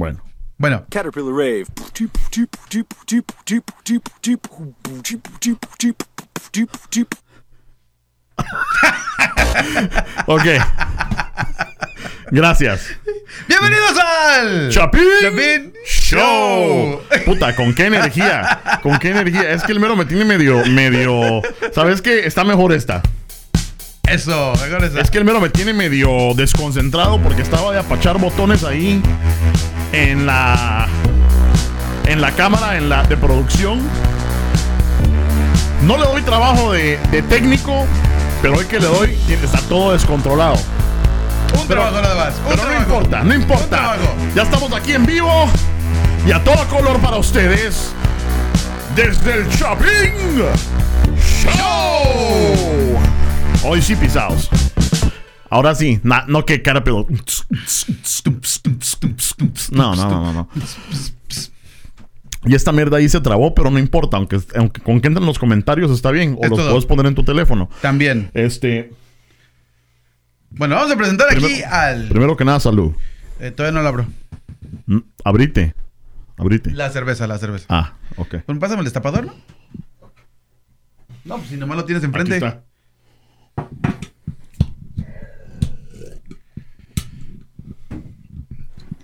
Bueno. Bueno, Caterpillar Rave. Ok. Gracias. bienvenidos al Chapín Show. Puta, con qué energía. Con qué energía. Es que el mero me tiene medio, medio. ¿Sabes qué? Está mejor esta. Eso, mejor esa. Es que el mero me tiene medio desconcentrado porque estaba de apachar botones ahí en la en la cámara, en la de producción. No le doy trabajo de, de técnico, pero hoy que le doy está todo descontrolado. un trabajo nada más. un Pero no importa, no importa. Ya estamos aquí en vivo y a todo color para ustedes desde el Chapín Show. Hoy sí pisados. Ahora sí, na- no que Caterpillar. No, no, no, no, no. Y esta mierda ahí se trabó, pero no importa, aunque, aunque con que entren los comentarios está bien, o Es los todo. puedes poner en tu teléfono. También. Este, Bueno, vamos a presentar aquí al. primero que nada, salud. Eh, todavía no lo abro. Mm, Abrite. Abrite. La cerveza, la cerveza. Ah, ok. Bueno, pásame el destapador, ¿no? No, pues si nomás lo tienes enfrente. Aquí está.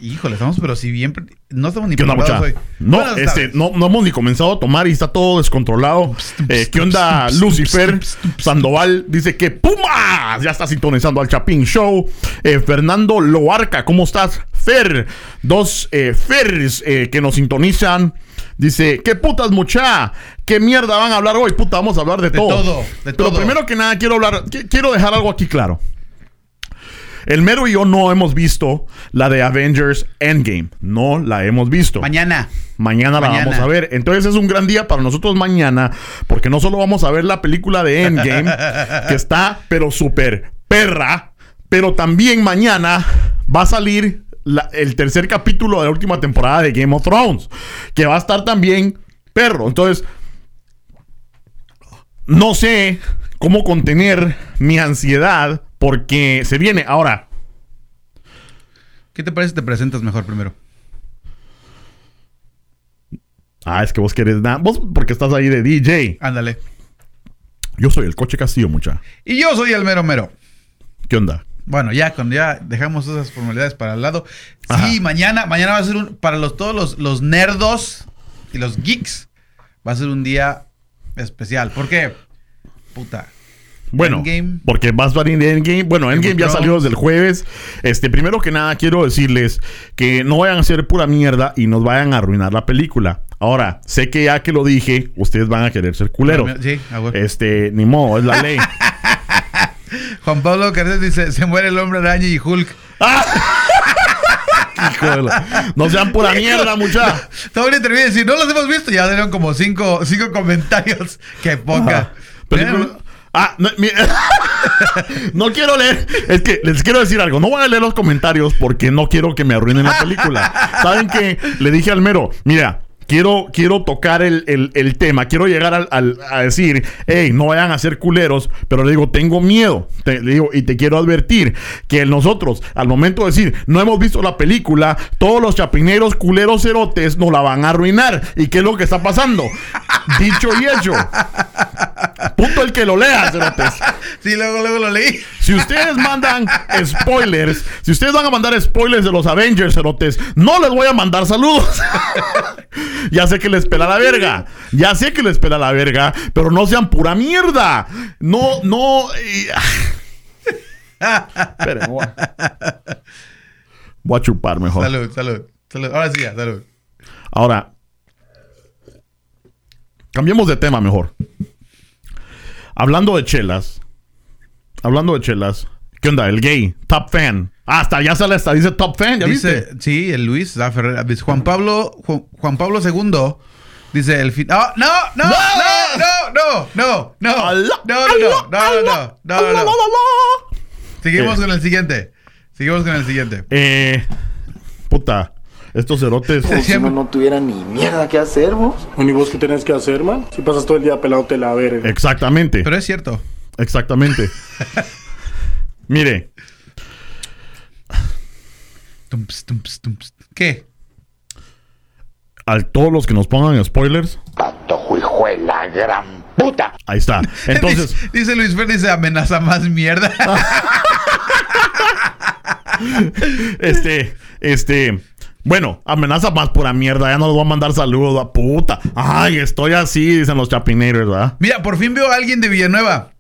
Híjole, estamos, pero si bien. No estamos ni ¿Qué onda, mucha? hoy. No, Buenas este, tardes. no, no hemos ni comenzado a tomar y está todo descontrolado. Eh, ¿Qué onda, Lucifer? Sandoval dice que ¡Pumas! Ya está sintonizando al Chapín Show. Eh, Fernando Loarca, ¿cómo estás? Fer, dos eh, Fers eh, que nos sintonizan. Dice, ¿qué putas mucha? ¿Qué mierda van a hablar hoy? Puta, vamos a hablar de, De todo. todo, de Pero todo. primero que nada, quiero hablar, qui- quiero dejar algo aquí claro. El Mero y yo no hemos visto la de Avengers Endgame. No la hemos visto. Mañana. Mañana la Mañana. vamos a ver. Entonces es un gran día para nosotros mañana, porque no solo vamos a ver la película de Endgame, que está pero súper perra, pero también mañana va a salir la- el tercer capítulo de la última temporada de Game of Thrones, que va a estar también perro. Entonces, no sé cómo contener mi ansiedad, porque se viene. Ahora, ¿Qué te parece si te presentas mejor primero? ah, es que vos querés nada. Vos, porque estás ahí de DJ. Ándale. Yo soy el coche Castillo, mucha. Y yo soy el mero mero. ¿Qué onda? Bueno, ya cuando ya dejamos esas formalidades para el lado. Ajá. Sí, mañana, mañana va a ser un. Para los, todos los, los nerdos y los geeks, va a ser un día especial. ¿Por qué? Puta. Bueno, Endgame. porque a venir de Endgame. Bueno, Game Endgame ya salió desde el jueves. Este, primero que nada, quiero decirles que no vayan a hacer pura mierda y nos vayan a arruinar la película. Ahora, sé que ya que lo dije, ustedes van a querer ser culeros. Sí. Este, ni modo, es la ley. Juan Pablo Cardet dice: Se muere el hombre araña y Hulk. Hijo de la- No sean pura mierda, mucha. Todo bien termina de decir: No los hemos visto. Ya dieron como cinco, cinco comentarios. Qué poca. Ajá. Ah, no, mi- no quiero leer. Es que les quiero decir algo. No voy a leer los comentarios porque no quiero que me arruinen la película. ¿Saben qué? Le dije al mero, mira. Quiero, quiero tocar el, el- el tema, quiero llegar al, al- a decir, hey, no vayan a ser culeros, pero le digo, tengo miedo, Te- le digo, y te quiero advertir que nosotros, al momento de decir, no hemos visto la película, todos los chapineros culeros cerotes nos la van a arruinar. ¿Y qué es lo que está pasando? Dicho y hecho. Punto el que lo lea, cerotes. Sí, luego, luego lo leí. Si ustedes mandan spoilers, si ustedes van a mandar spoilers de los Avengers, cerotes, no les voy a mandar saludos. ya sé que les pela la verga. Ya sé que les pela la verga, pero no sean pura mierda. No, no. y- Esperen, voy a- voy a chupar mejor. Salud, salud, salud. Ahora sí, ya, salud. Ahora, cambiemos de tema mejor. Hablando de chelas. Hablando de chelas. ¿Qué onda? El gay. Top fan. Hasta ya sale hasta dice top fan. ¿Ya Dice, viste? sí, el Luis da Ferreira. Dice, Juan Pablo, Juan, Juan Pablo II dice el fin. ¡Ah, no, no, no, no, no, no, no, no, no, no, no, no, no, no, no, no. Seguimos ¿Qué? con el siguiente. Seguimos con el siguiente. Eh, puta. Estos cerotes. Sí. Si uno no tuviera ni mierda que hacer, vos. ¿Y vos qué tenés que hacer, man? Si pasas todo el día pelándote la verga. Exactamente. Pero es cierto. Exactamente. Mire, Tumps, tumps, tumps. ¿Qué? a todos los que nos pongan spoilers. Patojo hijo de la gran puta. Ahí está. Entonces, dice, dice Luis Fer, dice amenaza más mierda. este, este. Bueno, amenaza más pura mierda. Ya no les voy a mandar saludos a puta. Ay, estoy así, dicen los chapineiros, ¿verdad? Mira, por fin veo a alguien de Villanueva.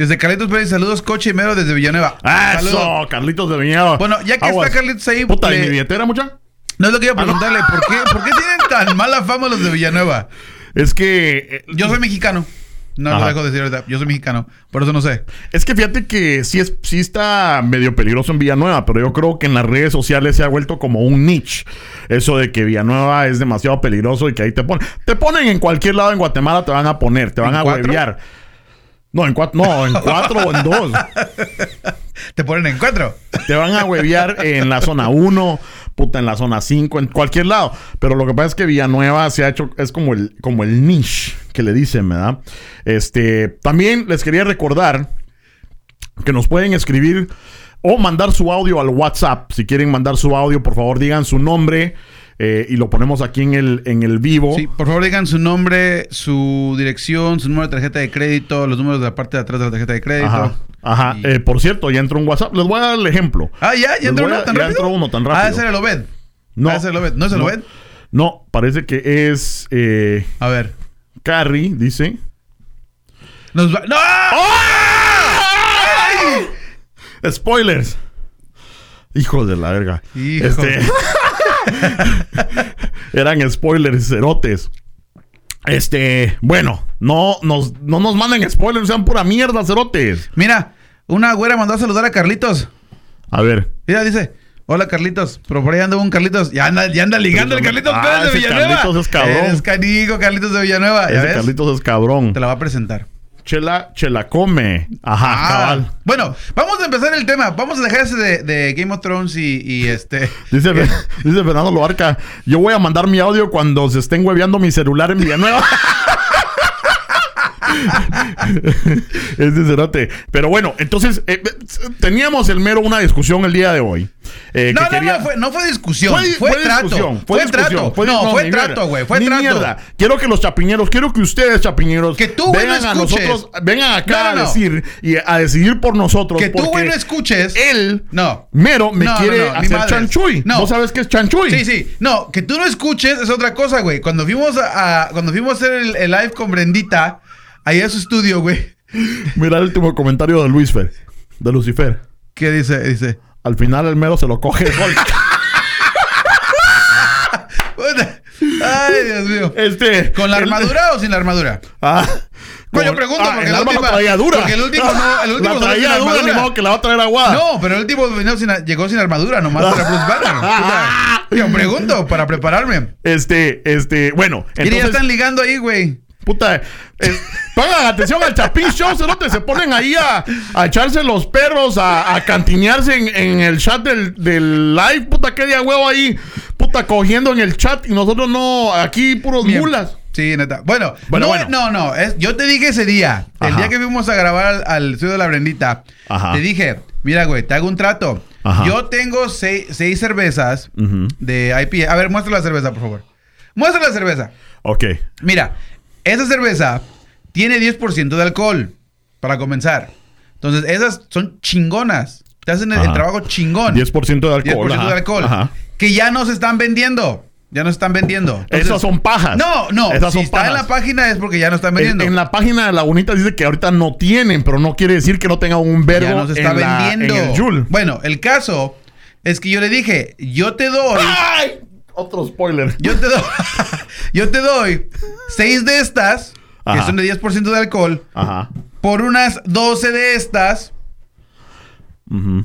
Desde Carlitos Pérez, saludos, coche y mero desde Villanueva. Eso, Saludos. Carlitos de Viñedo. Bueno, ya que está Carlitos ahí, Puta, ¿y mi billetera, mucha? No es lo que iba a Ah, no. preguntarle. ¿por, qué, ¿Por qué tienen tan mala fama los de Villanueva? Es que. eh, Yo soy mexicano. No lo dejo de decir ahorita. Yo soy mexicano. Por eso no sé. Es que fíjate que sí, es, sí está medio peligroso en Villanueva, pero yo creo que en las redes sociales se ha vuelto como un niche. Eso de que Villanueva es demasiado peligroso y que ahí te ponen. Te ponen en cualquier lado en Guatemala, te van a poner, te van ¿En a huevear. No, en cuatro, no, en cuatro o en dos. Te ponen en cuatro. Te van a huevear en la zona 1, puta, en la zona 5, en cualquier lado. Pero lo que pasa es que Villanueva se ha hecho, es como el, como el niche que le dicen, ¿verdad? Este, también les quería recordar que nos pueden escribir o mandar su audio al WhatsApp. Si quieren mandar su audio, por favor digan su nombre eh, y lo ponemos aquí en el, en el vivo. Sí, por favor digan su nombre, su dirección, su número de tarjeta de crédito, los números de la parte de atrás de la tarjeta de crédito. Ajá. Ajá. Y- Eh, por cierto, ya entró un WhatsApp. Les voy a dar el ejemplo. Ah, ya, ya entró uno tan ya rápido. entró uno tan Ah, rápido. ese era el Obed. No. Ah, ese es el Obed. ¿No es el no. Obed? No, parece que es eh, A ver. Carrie, dice. Nos va... ¡No! Spoilers. Hijos de la verga. Hijo. Este- Eran spoilers, cerotes. Este, bueno, no nos, no nos manden spoilers, sean pura mierda, cerotes. Mira, una güera mandó a saludar a Carlitos. A ver. Mira, dice... Hola Carlitos, pero por ahí anda un Carlitos. Ya anda, ya anda ligando el Carlitos Ah, Pérez de Villanueva. Carlitos es cabrón. Es canijo Carlitos de Villanueva. ¿Ya Ese ves? Carlitos es cabrón. Te la va a presentar. Chela, chela come. Ajá, Ah, cabal. Bueno, vamos a empezar el tema. Vamos a dejar ese de, de Game of Thrones y, y este. Dice, dice Fernando Loarca, yo voy a mandar mi audio cuando se estén hueveando mi celular en Villanueva. es de cerote. Pero bueno, entonces eh, teníamos el mero una discusión el día de hoy. eh, No, que no, quería- no, fue, no fue discusión. Fue, Fue- fue trato. discusión, Fue, discusión, trato. fue- no, fue trato, güey. Fue trato. mierda. Quiero que los chapiñeros, quiero que ustedes, chapiñeros, Que tú, no vengan a nosotros, vengan acá No, a decir y a decidir por nosotros. Que tú, güey, no escuches. Él, No. mero, me quiere hacer chanchuy. No. ¿Vos sabes qué es chanchuy? Sí, sí. No, que tú no escuches es otra cosa, güey. Cuando fuimos a, a- cuando fuimos a hacer el, el live con Brendita, ahí a su estudio, güey. Mira el último comentario de Luis Fer, de Lucifer. ¿Qué dice? Dice. Al final el mero se lo coge. Puta. Ay, Dios mío. este. ¿Con la el- armadura o sin la armadura? Ah. Coño, con- pregunto, ah, porque el la arma última- la traía dura. porque el último no- el último la no traía tiene dura, ni modo que la va a traer aguada. No, pero el último vino sin- llegó sin armadura, nomás para Bruce Banner. Yo pregunto para prepararme. Este, este, bueno, Mira, ya entonces, están ligando ahí, güey. Puta, eh, pongan atención al Chapín Show, cerote, se ponen ahí a, a echarse los perros, a, a cantinearse en, en el chat del, del live, puta, qué día huevo ahí, puta, cogiendo en el chat y nosotros no, aquí puros Bien. mulas. Sí, neta. Bueno, Bueno, no, bueno. no, no. es- yo te dije ese día, el día que fuimos a grabar al, al estudio de la Brendita, Ajá. te dije, mira, güey, te hago un trato. Ajá. Yo tengo seis, seis cervezas de IPA. A ver, muestra la cerveza, por favor. Muestra la cerveza. Ok, Mira, esa cerveza tiene 10% de alcohol, para comenzar. Entonces, esas son chingonas. Te hacen el, trabajo chingón. 10% de alcohol. 10% ajá, de alcohol. ajá. Que ya no se están vendiendo. Ya no se están vendiendo. Entonces- Esas son pajas. No, no. Esas si son está pajas. en la página es porque ya no están En, vendiendo. en la página de Lagunitas dice que ahorita no tienen, pero no quiere decir que no tenga un verbo ya no se está en la- vendiendo. en el. Bueno, el caso es que yo le dije, yo te doy, ¡Ay! Otro spoiler. yo te doy, yo te doy seis de estas, que Ajá. son de 10% de alcohol, Ajá. por unas 12 de estas, Ujú.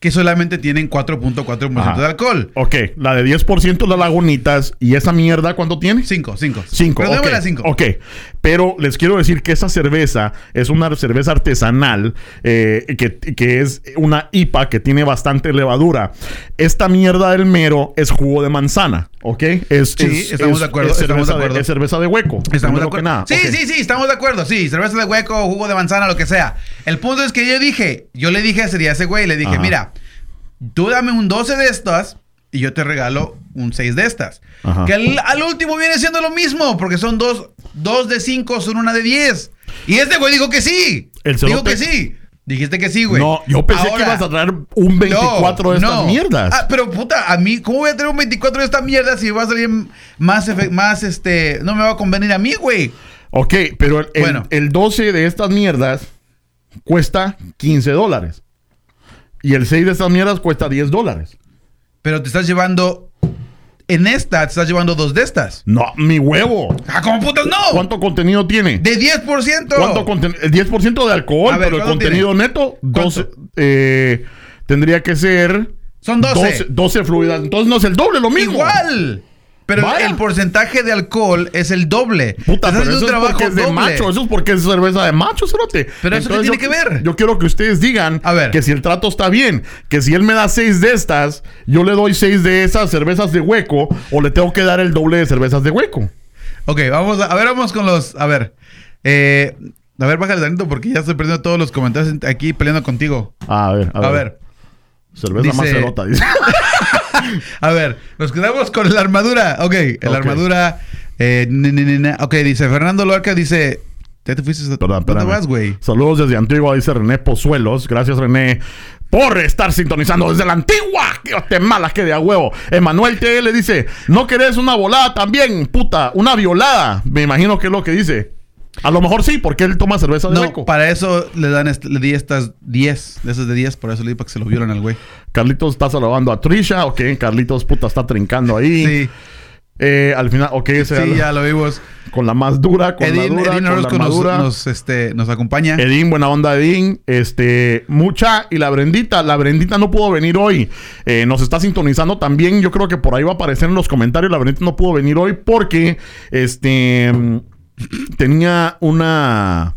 Que solamente tienen 4.4% Ajá. de alcohol. Ok, la de 10% de Lagunitas. ¿Y esa mierda cuánto tiene? 5, 5. Cinco, Pero ok, démosle a 5. ok. Pero les quiero decir que esa cerveza es una cerveza artesanal eh, que, que es una IPA que tiene bastante levadura. Esta mierda del mero es jugo de manzana, ¿ok? Es, Sí, es- estamos es- de acuerdo, es estamos cerveza de acuerdo. es cerveza de hueco. Estamos de acuerdo. que nada. Sí, sí, sí, estamos de acuerdo. Sí, cerveza de hueco, jugo de manzana, lo que sea. El punto es que yo dije, yo le dije ese día a ese güey, le dije, Ajá. mira, tú dame un 12 de estas y yo te regalo un 6 de estas. Ajá. Que al, al último viene siendo lo mismo, porque son dos, dos de 5, son una de 10. Y este güey dijo que sí. El dijo que sí. Dijiste que sí, güey. No, yo pensé que ibas a traer un 24 de estas no. mierdas. Ah, pero puta, a mí, ¿cómo voy a tener un 24 de esta mierda si va a salir más, más este, no me va a convenir a mí, güey? Ok, pero el, el- Bueno. el 12 de estas mierdas cuesta 15 dólares. Y el 6 de estas mierdas cuesta 10 dólares. Pero te estás llevando, en esta, te estás llevando dos de estas. No, mi huevo. Ah, ¿cómo putas no? ¿Cuánto contenido tiene? De 10%. ¿Cuánto conten- El 10% de alcohol, A ver, pero el ¿cuánto contenido neto, 12, eh, tendría que ser... Son 12. 12 fluidas. Entonces no es el doble, lo mismo. Igual. Pero Vaya. el porcentaje de alcohol es el doble. Puta, pero eso es porque es de doble. macho. Eso es porque es cerveza de macho, cerote. Pero eso qué tiene yo- que ver? Yo quiero que ustedes digan A ver. que si el trato está bien, que si él me da seis de estas, yo le doy seis de esas cervezas de hueco o le tengo que dar el doble de cervezas de hueco. Ok, vamos a, a ver, vamos con los. A ver. Eh, a ver, bájale tantito porque ya estoy perdiendo todos los comentarios en- aquí peleando contigo. A ver, a, A ver. ver. Cerveza Dice- más cerota, dice. A ver, nos quedamos con la armadura. Ok, la armadura. Eh. Ok, dice Fernando Lorca, dice. Ya te fuiste. Perdón, ¿Dónde vas, güey? Saludos desde Antigua, dice René Pozuelos. Gracias, René, por estar sintonizando desde la Antigua. Guatemala, que de a huevo. Emanuel TL dice: ¿No querés una volada también, puta? Una violada. Me imagino que es lo que dice. A lo mejor sí, porque él toma cerveza de No, para eso le dan le di estas 10, de esas de 10, por eso le di para que se lo violan al güey. Carlitos está saludando a Trisha. Ok, Carlitos, puta, está trincando ahí. Sí, Eh, al final, ok, ese sí, ya lo vimos. con la más dura, con Edín, la dura, Edín con la Orozco nos, este, nos acompaña. Edín, buena onda, Edín. Este, mucha y la Brendita. La Brendita no pudo venir hoy. Eh, nos está sintonizando también. Yo creo que por ahí va a aparecer en los comentarios. La Brendita no pudo venir hoy porque este tenía una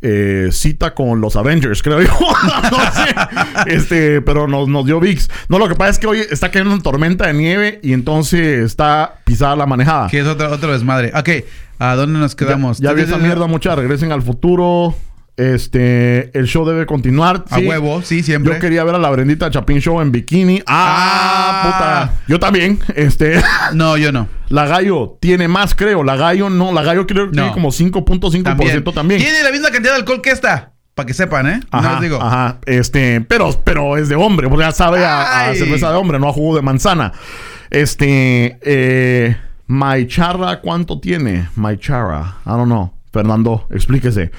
eh, cita con los Avengers, creo yo. no sé. Este, pero nos, nos dio VIX. No, lo que pasa es que hoy está cayendo una tormenta de nieve y entonces está pisada la manejada. Que es otro, otro desmadre. Ok, ¿a dónde nos quedamos? Ya, ya vi esa mierda, mucha. Regresen al futuro. Este, el show debe continuar. A sí. huevo, sí, siempre. Yo quería ver a la Brendita Chapín Show en bikini. Ah, Ah. puta. Yo también. Este, No, yo no. la Gallo tiene más, creo. La Gallo no. La Gallo creo que No. tiene como 5.5% también. Tiene la misma cantidad de alcohol que esta. Para que sepan, ¿eh? no Ajá, les digo. ajá. Este, pero, pero es de hombre, porque ya sabe a, cerveza de hombre, no a jugo de manzana. Este, eh, Maicharra, ¿cuánto tiene? Maicharra, I don't know. Fernando, explíquese.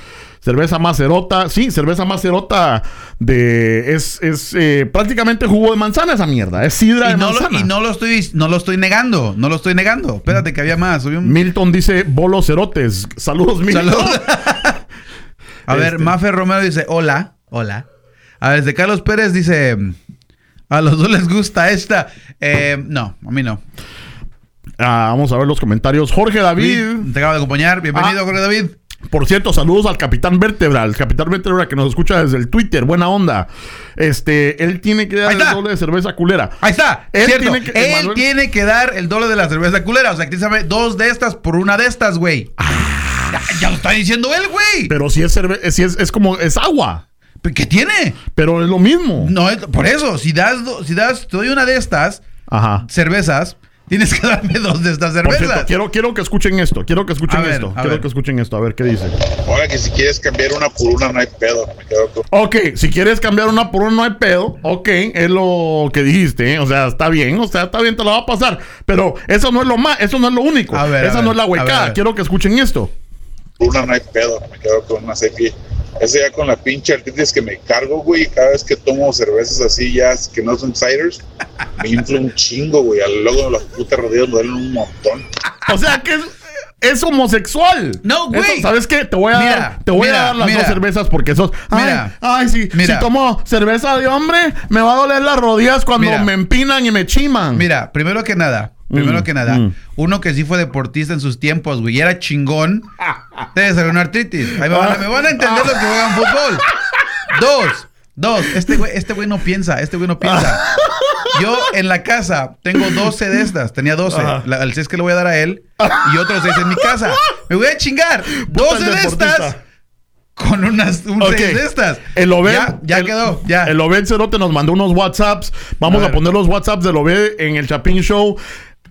Cerveza macerota, sí, cerveza macerota de es, es eh, prácticamente jugo de manzana esa mierda, es sidra Y de no, lo, manzana. y no lo estoy no lo estoy negando, no lo estoy negando. Espérate que había más. Había un- Milton dice bolos cerotes. Saludos, Milton. Saludos. A ver, Este. Mafe Romero dice, hola, hola. A ver, de Carlos Pérez dice, a los dos les gusta esta. Eh, no, a mí no. Ah, vamos a ver los comentarios. Jorge David. Te acabo de acompañar. Bienvenido, Ah. Jorge David. Por cierto, saludos al Capitán Vértebra, el Capitán Vértebra que nos escucha desde el Twitter, buena onda. Este, él tiene que dar el doble de cerveza culera. Ahí está, Él cierto. tiene que- Él tiene que dar el doble de la cerveza culera. O sea, que sabe dos de estas por una de estas, güey. Ya, ya lo está diciendo él, güey. Ah. Pero si es cerve si es, es como es agua, ¿Qué tiene? pero es lo mismo. No, por eso, si das, si das, te doy una de estas Ajá. cervezas, tienes que darme dos de estas cervezas. cierto, quiero, quiero que escuchen esto, quiero que escuchen A esto, quiero ver. que escuchen esto, a ver qué dice. Ahora que si quieres cambiar una por una no hay pedo. Me quedo con... Ok, si quieres cambiar una por una no hay pedo, ok, es lo que dijiste, ¿eh? o sea, está bien, o sea, está bien, te lo va a pasar, pero eso no es lo más, eso no es lo único, A ver, a esa ver, no es la a ver, a huecada, ver. quiero que escuchen esto. por una no hay pedo. Me quedo con una sepi. Eso ya con la pinche artritis que me cargo, güey. Cada vez que tomo cervezas así ya que no son ciders, me infla un chingo, güey. Al luego las putas rodillas me duelen un montón. O sea que es, es homosexual. No, güey. Eso, ¿Sabes qué? Te voy a Mira, dar, te voy mira, a dar las mira. dos cervezas porque sos. Ay, Mira, ay, si, mira. si tomo cerveza de hombre, me va a doler las rodillas cuando me empinan y me chiman. Mira, primero que nada, primero Mm, que nada, mm. uno que sí fue deportista en sus tiempos, güey, y era chingón, debe ser una artritis. Ahí me, van, a- me van a entender los que juegan fútbol. Dos, dos, este güey, este güey no piensa, este güey no piensa. Yo en la casa tengo 12 de estas, tenía 12. Ajá. La- el 6 que le voy a dar a él y otros 6 en mi casa. Me voy a chingar. 12 de estas con unas un Ok. seis de estas. El Obed. Ya, ya el- quedó, ya. El Obed Cerote nos mandó unos WhatsApps. Vamos A a, poner los WhatsApps del Obed en el Chapín Show.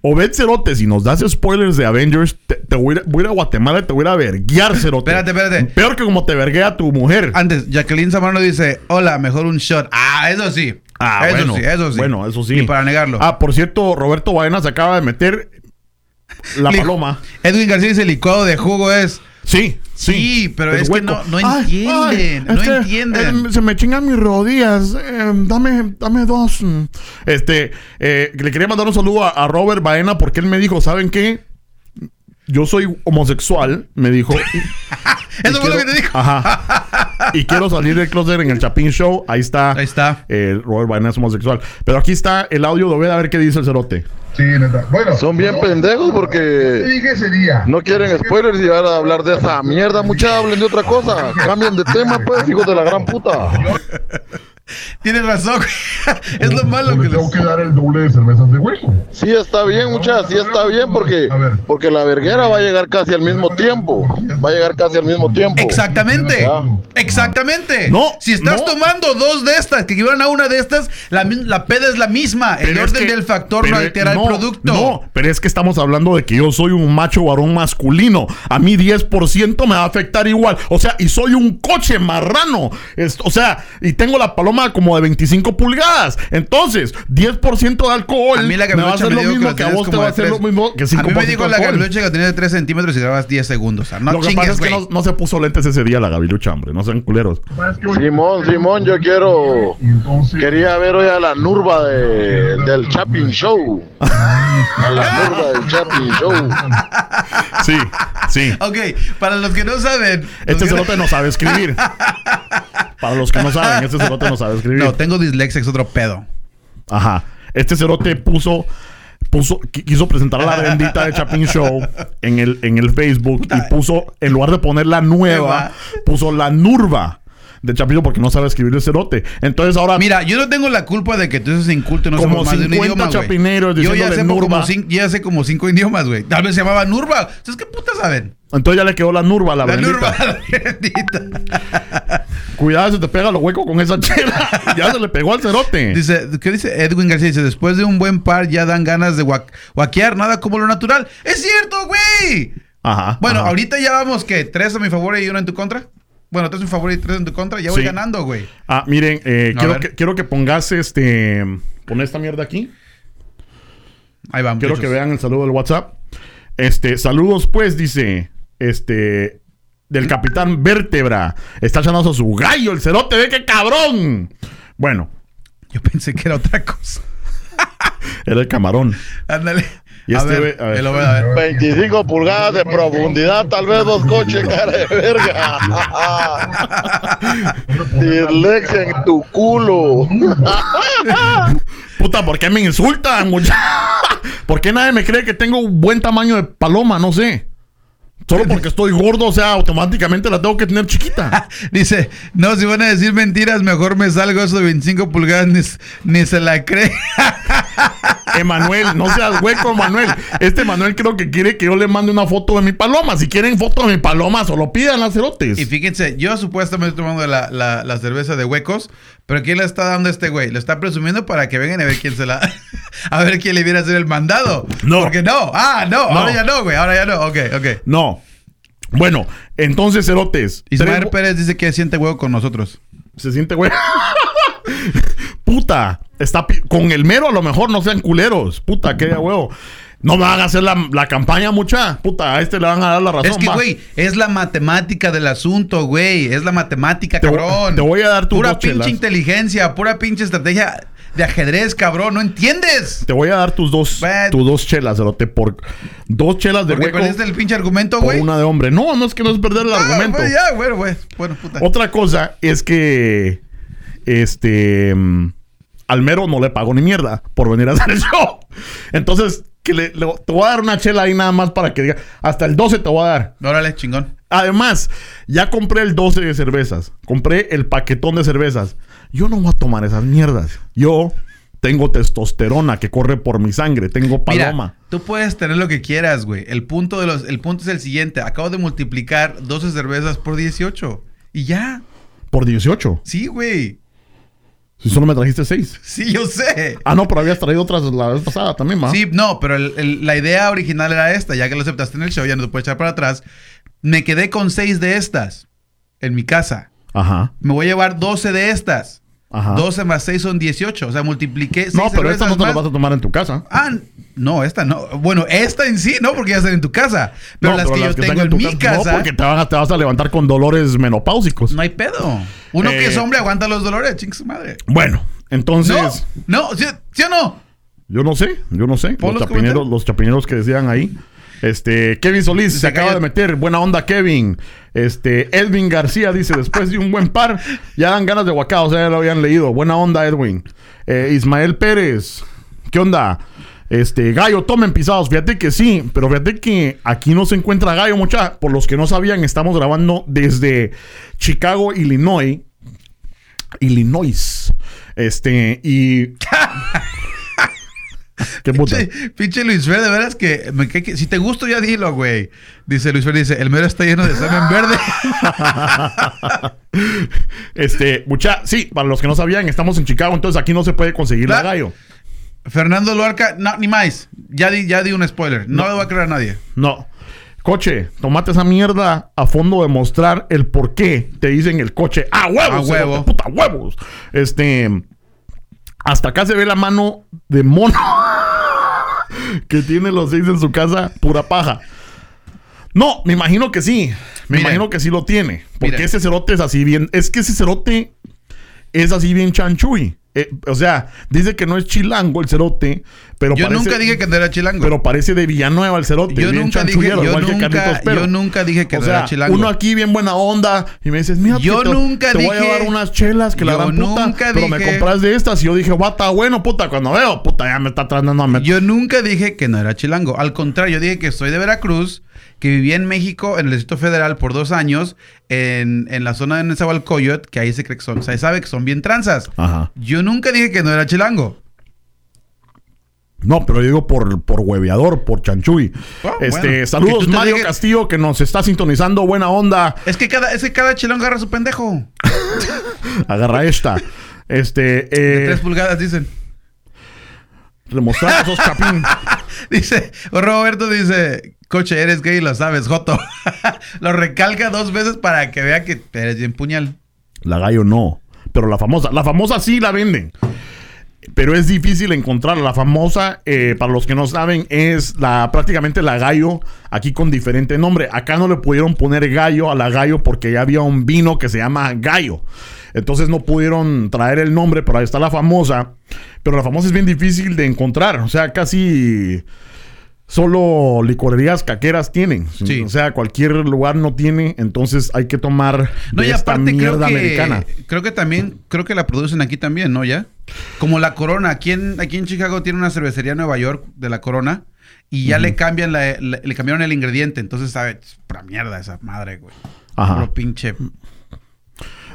Obed Cerote, si nos das spoilers de Avengers, te, te voy, a ir, voy a Guatemala y te voy a verguiar, Cerote. Espérate, espérate. Peor que como te verguea tu mujer. Antes, Jacqueline Zamorano dice, hola, mejor un shot. Ah, eso sí. Ah, eso bueno. sí, eso sí. Bueno, eso sí. Ni para negarlo. Ah, por cierto, Roberto Baena se acaba de meter la paloma. Edwin García dice, licuado de jugo es... Sí, sí. Sí, pero es que no- no entienden, no entienden. eh, se me chingan mis rodillas. eh, dame, dame dos. Este, eh, le quería mandar un saludo a, a Robert Baena porque él me dijo, ¿saben qué? Yo soy homosexual, me dijo. Eso fue lo que te dijo. Ajá. Y quiero salir del closet en el Chapín Show. Ahí está. Ahí está. Eh, Robert Baena es homosexual. Pero aquí está el audio de Obed, a ver qué dice el cerote. Sí, neta. Bueno, Son bien pendejos te porque dije ese día. no quieren spoilers y van a hablar de esa mierda. Mucha hablen de otra cosa. Cambien de tema, pues, hijos de la gran puta. Tienes razón. es lo malo que le tengo les... que dar el doble de cervezas de hueco. Sí está bien, muchachos, sí está bien porque, porque la verguera va a llegar casi al mismo tiempo. Va a llegar casi al mismo tiempo. Exactamente. Exactamente. No, Si estás no. tomando dos de estas, que equivalgan a una de estas, la, la peda es la misma. El Pero es orden que- del factor no altera no, el producto. No, pero es que estamos hablando de que yo soy un macho varón masculino. A mí 10% me va a afectar igual. O sea, y soy un coche marrano. Es- o sea, y tengo la paloma como de 25 pulgadas. Entonces, 10% de alcohol A mí la me va a hacer me lo mismo que, que a vos te va a hacer tres- lo mismo que 5% A mí me dijo la gavilucha que tenía de 3 centímetros y grabas 10 segundos. O sea, no Lo que chingues, pasa es que no, no se puso lentes ese día la gavilucha, hombre. No sean culeros. Simón, Simón, yo quiero. Quería ver hoy a la nurba de, del Chapin Show. A la nurba del Chapin Show. Sí, sí. Ok, para los que no saben. Este que- cerote no sabe escribir. Para los que no saben, este cerote no sabe escribir. No, tengo dislexia, es otro pedo. Ajá. Este cerote puso, puso, qui- quiso presentar a la bendita de Chapin Show en el, en el Facebook y puso, en lugar de poner la nueva, puso la nurva de Chapin Show porque no sabe escribir el cerote. Entonces ahora, Mira, yo no tengo la culpa de que tú seas inculto y no Como más de un 50 idioma, chapineros Yo ya sé, como Nurba. cin- ya sé como cinco idiomas, güey. Tal vez se llamaba Nurba. ¿Sabes qué puta saben? Entonces ya le quedó la nurva a la, La bendita. Nurba, la bendita. Cuidado, se te pega lo hueco con esa chela. ya se le pegó al cerote. Dice, ¿qué dice Edwin García? Dice, después de un buen par ya dan ganas de guaquear, nada como lo natural. ¡Es cierto, güey! Ajá. Bueno, ajá. ahorita ya vamos, ¿qué? ¿Tres a mi favor y uno en tu contra? Bueno, tres en mi favor y tres en tu contra. Ya voy Sí. ganando, güey. Ah, miren, eh, A quiero, que, quiero que pongas este. Pon esta mierda aquí. Ahí vamos. Quiero que vean el saludo del WhatsApp. Este, saludos, pues, dice. Este. Del capitán Vértebra. Está echando a su gallo, el cerote, ve qué cabrón. Bueno, Yo pensé que era otra cosa. era el camarón. Ándale. Y a, este ver, ve- a ver. él lo ve, a ver. 25 pulgadas de profundidad, tal vez dos coches, cara de verga. Dislexia en tu culo. Puta, ¿por qué me insultan, mucha? ¿Por qué nadie me cree que tengo un buen tamaño de paloma? No sé. Solo porque estoy gordo, o sea, automáticamente la tengo que tener chiquita. Dice, no, si van a decir mentiras, mejor me salgo eso de 25 pulgadas, ni, ni se la cree. Emanuel, no seas hueco, Manuel. Este Manuel creo que quiere que yo le mande una foto de mi paloma. Si quieren foto de mi paloma, solo pidan las cerotes. Y fíjense, yo supuestamente estoy tomando la, la, la cerveza de huecos, pero ¿quién le está dando este güey? Lo está presumiendo para que vengan a ver quién se la... a ver quién le viene a hacer el mandado. No. Porque no. Ah, no. No. Ahora ya no, güey. Ahora ya no. Ok, ok. No. Bueno, entonces, cerotes. Ismael tres- Pérez dice que siente huevo con nosotros. Se siente güey. Puta. Está con el mero a lo mejor no sean culeros. Puta, qué huevo. No me van a hacer la, la campaña mucha. Puta, a este le van a dar la razón. Es que, güey, es la matemática del asunto, güey. Es la matemática, Te voy- cabrón. te voy a dar tus Pura pinche chelas. inteligencia, pura pinche estrategia de ajedrez, cabrón. ¿No entiendes? Te voy a dar tus dos, tus dos chelas, cerote, por dos chelas de hueco perdiste el pinche argumento, güey. una de hombre. No, no es que no es perder el Ah, argumento. ya, bueno, güey. Bueno, puta. Otra cosa es que este mm, Almero no le pagó ni mierda por venir a hacer el show. Entonces, que le, le- te voy a dar una chela ahí nada más para que diga. Hasta el 12 te voy a dar. Órale, chingón. Además, ya compré el 12 de cervezas. Compré el paquetón de cervezas. Yo no voy a tomar esas mierdas. Yo tengo testosterona que corre por mi sangre. Tengo paloma. Mira, tú puedes tener lo que quieras, güey. El punto, de los, el punto es el siguiente. Acabo de multiplicar 12 cervezas por 18. Y ya. Por 18. Sí, güey. Si solo me trajiste 6. Sí, yo sé. Ah, no, pero habías traído otras la vez pasada también, ¿va? Sí, no, pero el- el- la idea original era esta. Ya que lo aceptaste en el show, ya no te puedes echar para atrás. Me quedé con seis de estas en mi casa. Ajá. Me voy a llevar 12 de estas. Ajá. 12 más 6 son 18. O sea, multipliqué. No, pero esta no te la vas a tomar en tu casa. Ah, no, esta no. Bueno, esta en sí, no, porque ya están en tu casa. Pero No, las que yo tengo en, mi casa, No, porque te, van a- te vas a levantar con dolores menopáusicos. no hay pedo. Uno que Eh, es hombre aguanta los dolores, ching su madre. Bueno, entonces, No, no, ¿sí, sí o no? yo no sé, yo no sé. Los chapineros, los chapineros que decían ahí. Este, Kevin Solís se Se acaba de meter. Buena onda, Kevin. Este, Edwin García dice: después de un buen par, ya dan ganas de guacao. O sea, ya lo habían leído. Buena onda, Edwin. Eh, Ismael Pérez. ¿Qué onda? Este, Gallo, tomen pisados. Fíjate que sí, pero fíjate que aquí no se encuentra Gallo, mucha. Por los que no sabían, estamos grabando desde Chicago, Illinois. Illinois. Este, y. ¿Qué puta? Pinche, pinche Luis Fer, de veras que, me que- si te gusta ya dilo, güey. Dice Luis Fer, dice, el mero está lleno de semen verde. Este, mucha, sí, para los que no sabían, estamos en Chicago, entonces aquí no se puede conseguir la Claro. gallo. Fernando Luarca, no, ni más. Ya di, ya di un spoiler. No, le voy a creer a nadie. No. Coche, tomate esa mierda a fondo de mostrar el por qué te dicen el coche. ¡A huevos! A huevo. ¡Puta huevos! Este. Hasta acá se ve la mano de mono que tiene los seis en su casa, pura paja. No, me imagino que sí. Me Miren. imagino que sí lo tiene. Porque Miren. ese cerote es así bien. Es que ese cerote es así bien chanchuy. Eh, o sea, dice que no es chilango el cerote, pero Yo parece, nunca dije que no era chilango. pero parece de Villanueva el cerote. yo bien nunca dije, yo igual que nunca, yo nunca dije que o no sea, era chilango. uno aquí bien buena onda y me dices, mira, Yo te, nunca te voy a dije- llevar unas chelas que la gran puta, nunca pero me dije- compras de estas y yo dije, bata, bueno, puta, cuando veo, puta, ya me está tratando a meter. Yo nunca dije que no era chilango. Al contrario, yo dije que soy de Veracruz, que vivía en México, en el Distrito Federal, por dos años, en, en la zona de Nezahualcóyotl, que ahí se cree que son, se sabe que son bien tranzas. Ajá. Yo nunca dije que no era chilango. No, pero yo digo por, por hueveador, por chanchuy. Ah, este, bueno. saludos Mario digas- Castillo que nos está sintonizando, buena onda. Es que cada, es que cada chilango agarra su pendejo. Agarra esta. Este, De eh, tres pulgadas, dicen. demostrar esos chapín. Dice, Roberto dice, coche, eres gay, lo sabes, Joto. lo recalca dos veces para que vea que eres bien puñal. La gallo no. Pero la famosa, la famosa sí la venden. Pero es difícil encontrarla. La famosa, eh, para los que no saben, es la prácticamente la gallo aquí con diferente nombre. Acá no le pudieron poner gallo a la gallo porque ya había un vino que se llama gallo. Entonces no pudieron traer el nombre, pero ahí está la famosa. Pero la famosa es bien difícil de encontrar. O sea, casi solo licorerías caqueras tienen. Sí. O sea, cualquier lugar no tiene. Entonces hay que tomar No, de y esta aparte creo mierda que, americana. creo que también, creo que la producen aquí también, ¿no? Ya. Como la Corona, aquí en, aquí en Chicago tiene una cervecería en Nueva York de la Corona y ya le cambian la- le cambiaron el ingrediente, entonces sabe, es pura mierda esa madre, güey. Ajá. Puro pinche.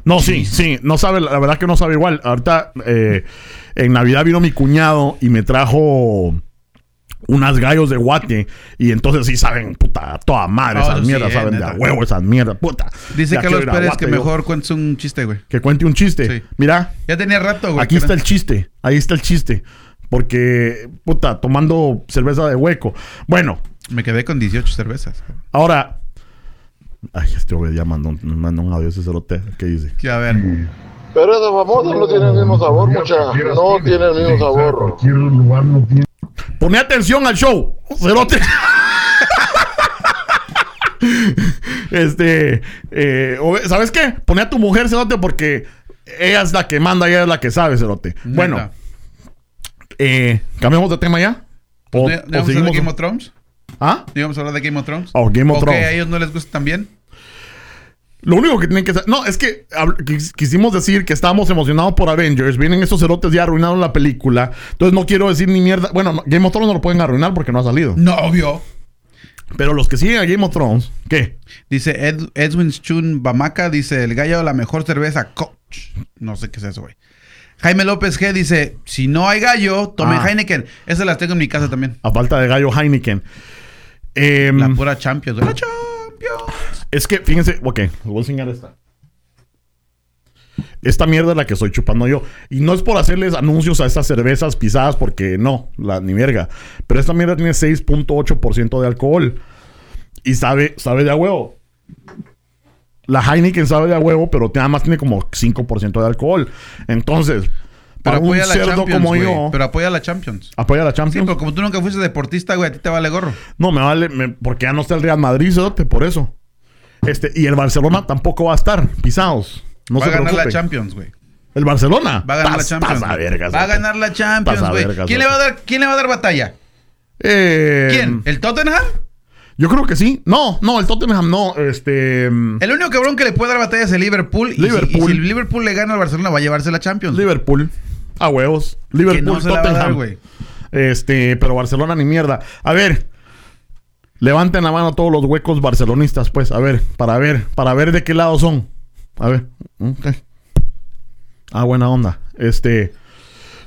No, sí, sí, no sabe, la verdad que no sabe igual. Ahorita eh, en Navidad vino mi cuñado y me trajo unas gallos de guate y entonces sí saben, puta, a toda madre Oh, esas mierdas, saben de a huevo esas mierdas, puta. Dice Carlos Pérez Guate que yo. mejor cuentes un chiste, güey. Que cuente un chiste. Sí. Mira, Ya tenía rato, güey. aquí está no- el chiste, ahí está el chiste. Porque, puta, tomando cerveza de hueco. Bueno, Me quedé con 18 cervezas. ahora... Ay, este güey ya mandó, un- mandó un audio ese cerote. ¿Qué dice? Que a ver. Pero esa famosa no tiene el mismo sabor, mucha. No tiene el mismo sabor. Cualquier lugar no tiene. Pone atención al show, cerote. este, eh, o- ¿sabes qué? Pone a tu mujer, cerote, porque ella es la que manda, ella es la que sabe, cerote. Bueno, Neta. eh, ¿cambiamos de tema ya? O, ¿No- o ¿no vamos a hablar de seguimos? Game of Thrones? ¿Ah? ¿No íbamos a hablar de Game of Thrones? Oh, Game of ¿O que Thrones. a ellos no les gusta también? Lo único que tienen que hacer. No, es que quisimos decir que estábamos emocionados por Avengers. Vienen esos cerotes ya arruinaron la película. Entonces no quiero decir ni mierda. Bueno, no, Game of Thrones no lo pueden arruinar porque no ha salido. No, obvio. Pero los que siguen a Game of Thrones, ¿qué? Dice Ed- Edwin Chun Bamaca, dice el gallo la mejor cerveza, coach. No sé qué es eso, güey. Jaime López G dice, si no hay gallo, tomen Ah. Heineken. Esas las tengo en mi casa también. A falta de gallo Heineken. Em, La pura Champions. güey. La Champions. Es que, fíjense, ok, les voy a enseñar esta. Esta mierda es la que estoy chupando yo. Y no es por hacerles anuncios a estas cervezas pisadas, porque no, la, ni verga. Pero esta mierda tiene 6.8% de alcohol. Y sabe, sabe de a huevo. La Heineken sabe de a huevo, pero nada más tiene como 5% de alcohol. Entonces, para Pero un apoya a la cerdo Champions, como yo, Pero apoya a la Champions. apoya a la Sí, Champions. pero como tú nunca fuiste deportista, güey, a ti te vale gorro. No, me vale, me- porque ya no está el Real Madrid, cerote, por eso. Este, y el Barcelona tampoco va a estar, pisados. No va se a ganar la. Champions, güey. El Barcelona. Va a ganar la Champions. vergas, va a ganar la Champions, güey. ¿Quién, le va a dar, ¿Quién le va a dar batalla? Eh, ¿Quién? ¿El Tottenham? Yo creo que sí. No, no, el Tottenham no. Este. El único cabrón que le puede dar batalla es el Liverpool. Y si- Y, Liverpool. si, el Liverpool le gana al Barcelona, va a llevarse la Champions. Liverpool. A huevos. Liverpool, no se la Tottenham. dar, güey. Este, pero Barcelona ni mierda. A ver. Levanten la mano todos los huecos barcelonistas, pues. A ver, para ver, para ver de qué lado son. A ver. Ok. Ah, buena onda. Este.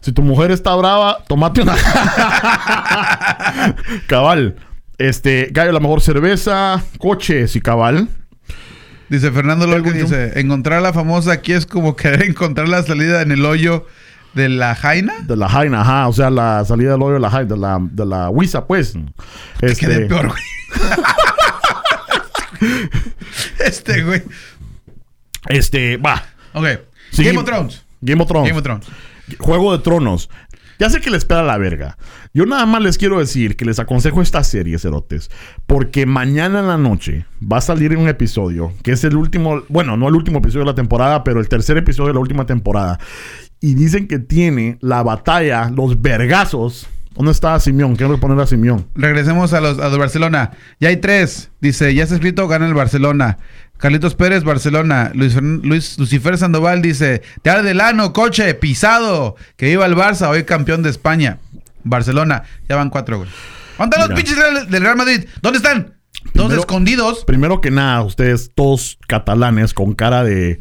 Si tu mujer está brava, tomate una. cabal. Este, gallo, la mejor cerveza, coches y cabal. Dice Fernando Pregunto. dice, encontrar la famosa aquí es como querer encontrar la salida en el hoyo de la Jaina. De la Jaina, ajá. O sea, la salida del hoyo de la Jaina, de la, de la Huiza, pues. Este, Quedé peor, güey. este, güey. Este, va. Ok. Sí. Game of Thrones. Game of Thrones. Game of Thrones. Juego de Tronos. Ya sé que les espera la verga. Yo nada más les quiero decir que les aconsejo esta serie, cerotes. Porque mañana en la noche va a salir un episodio que es el último, bueno, no el último episodio de la temporada, pero el tercer episodio de la última temporada. Y dicen que tiene la batalla, los vergazos. ¿Dónde está Simeón? Quiero poner a Simeón. Regresemos a los, a los Barcelona. Ya hay tres. Dice, ya está escrito, gana el Barcelona. Carlitos Pérez, Barcelona. Luis, Luis Lucifer Sandoval dice, te arde el ano, coche, pisado. Que viva el Barça, hoy campeón de España. Barcelona. Ya van cuatro, güey. ¿Dónde están los pinches del, del Real Madrid? ¿Dónde están? Todos Primero- escondidos. Primero que nada, ustedes todos catalanes con cara de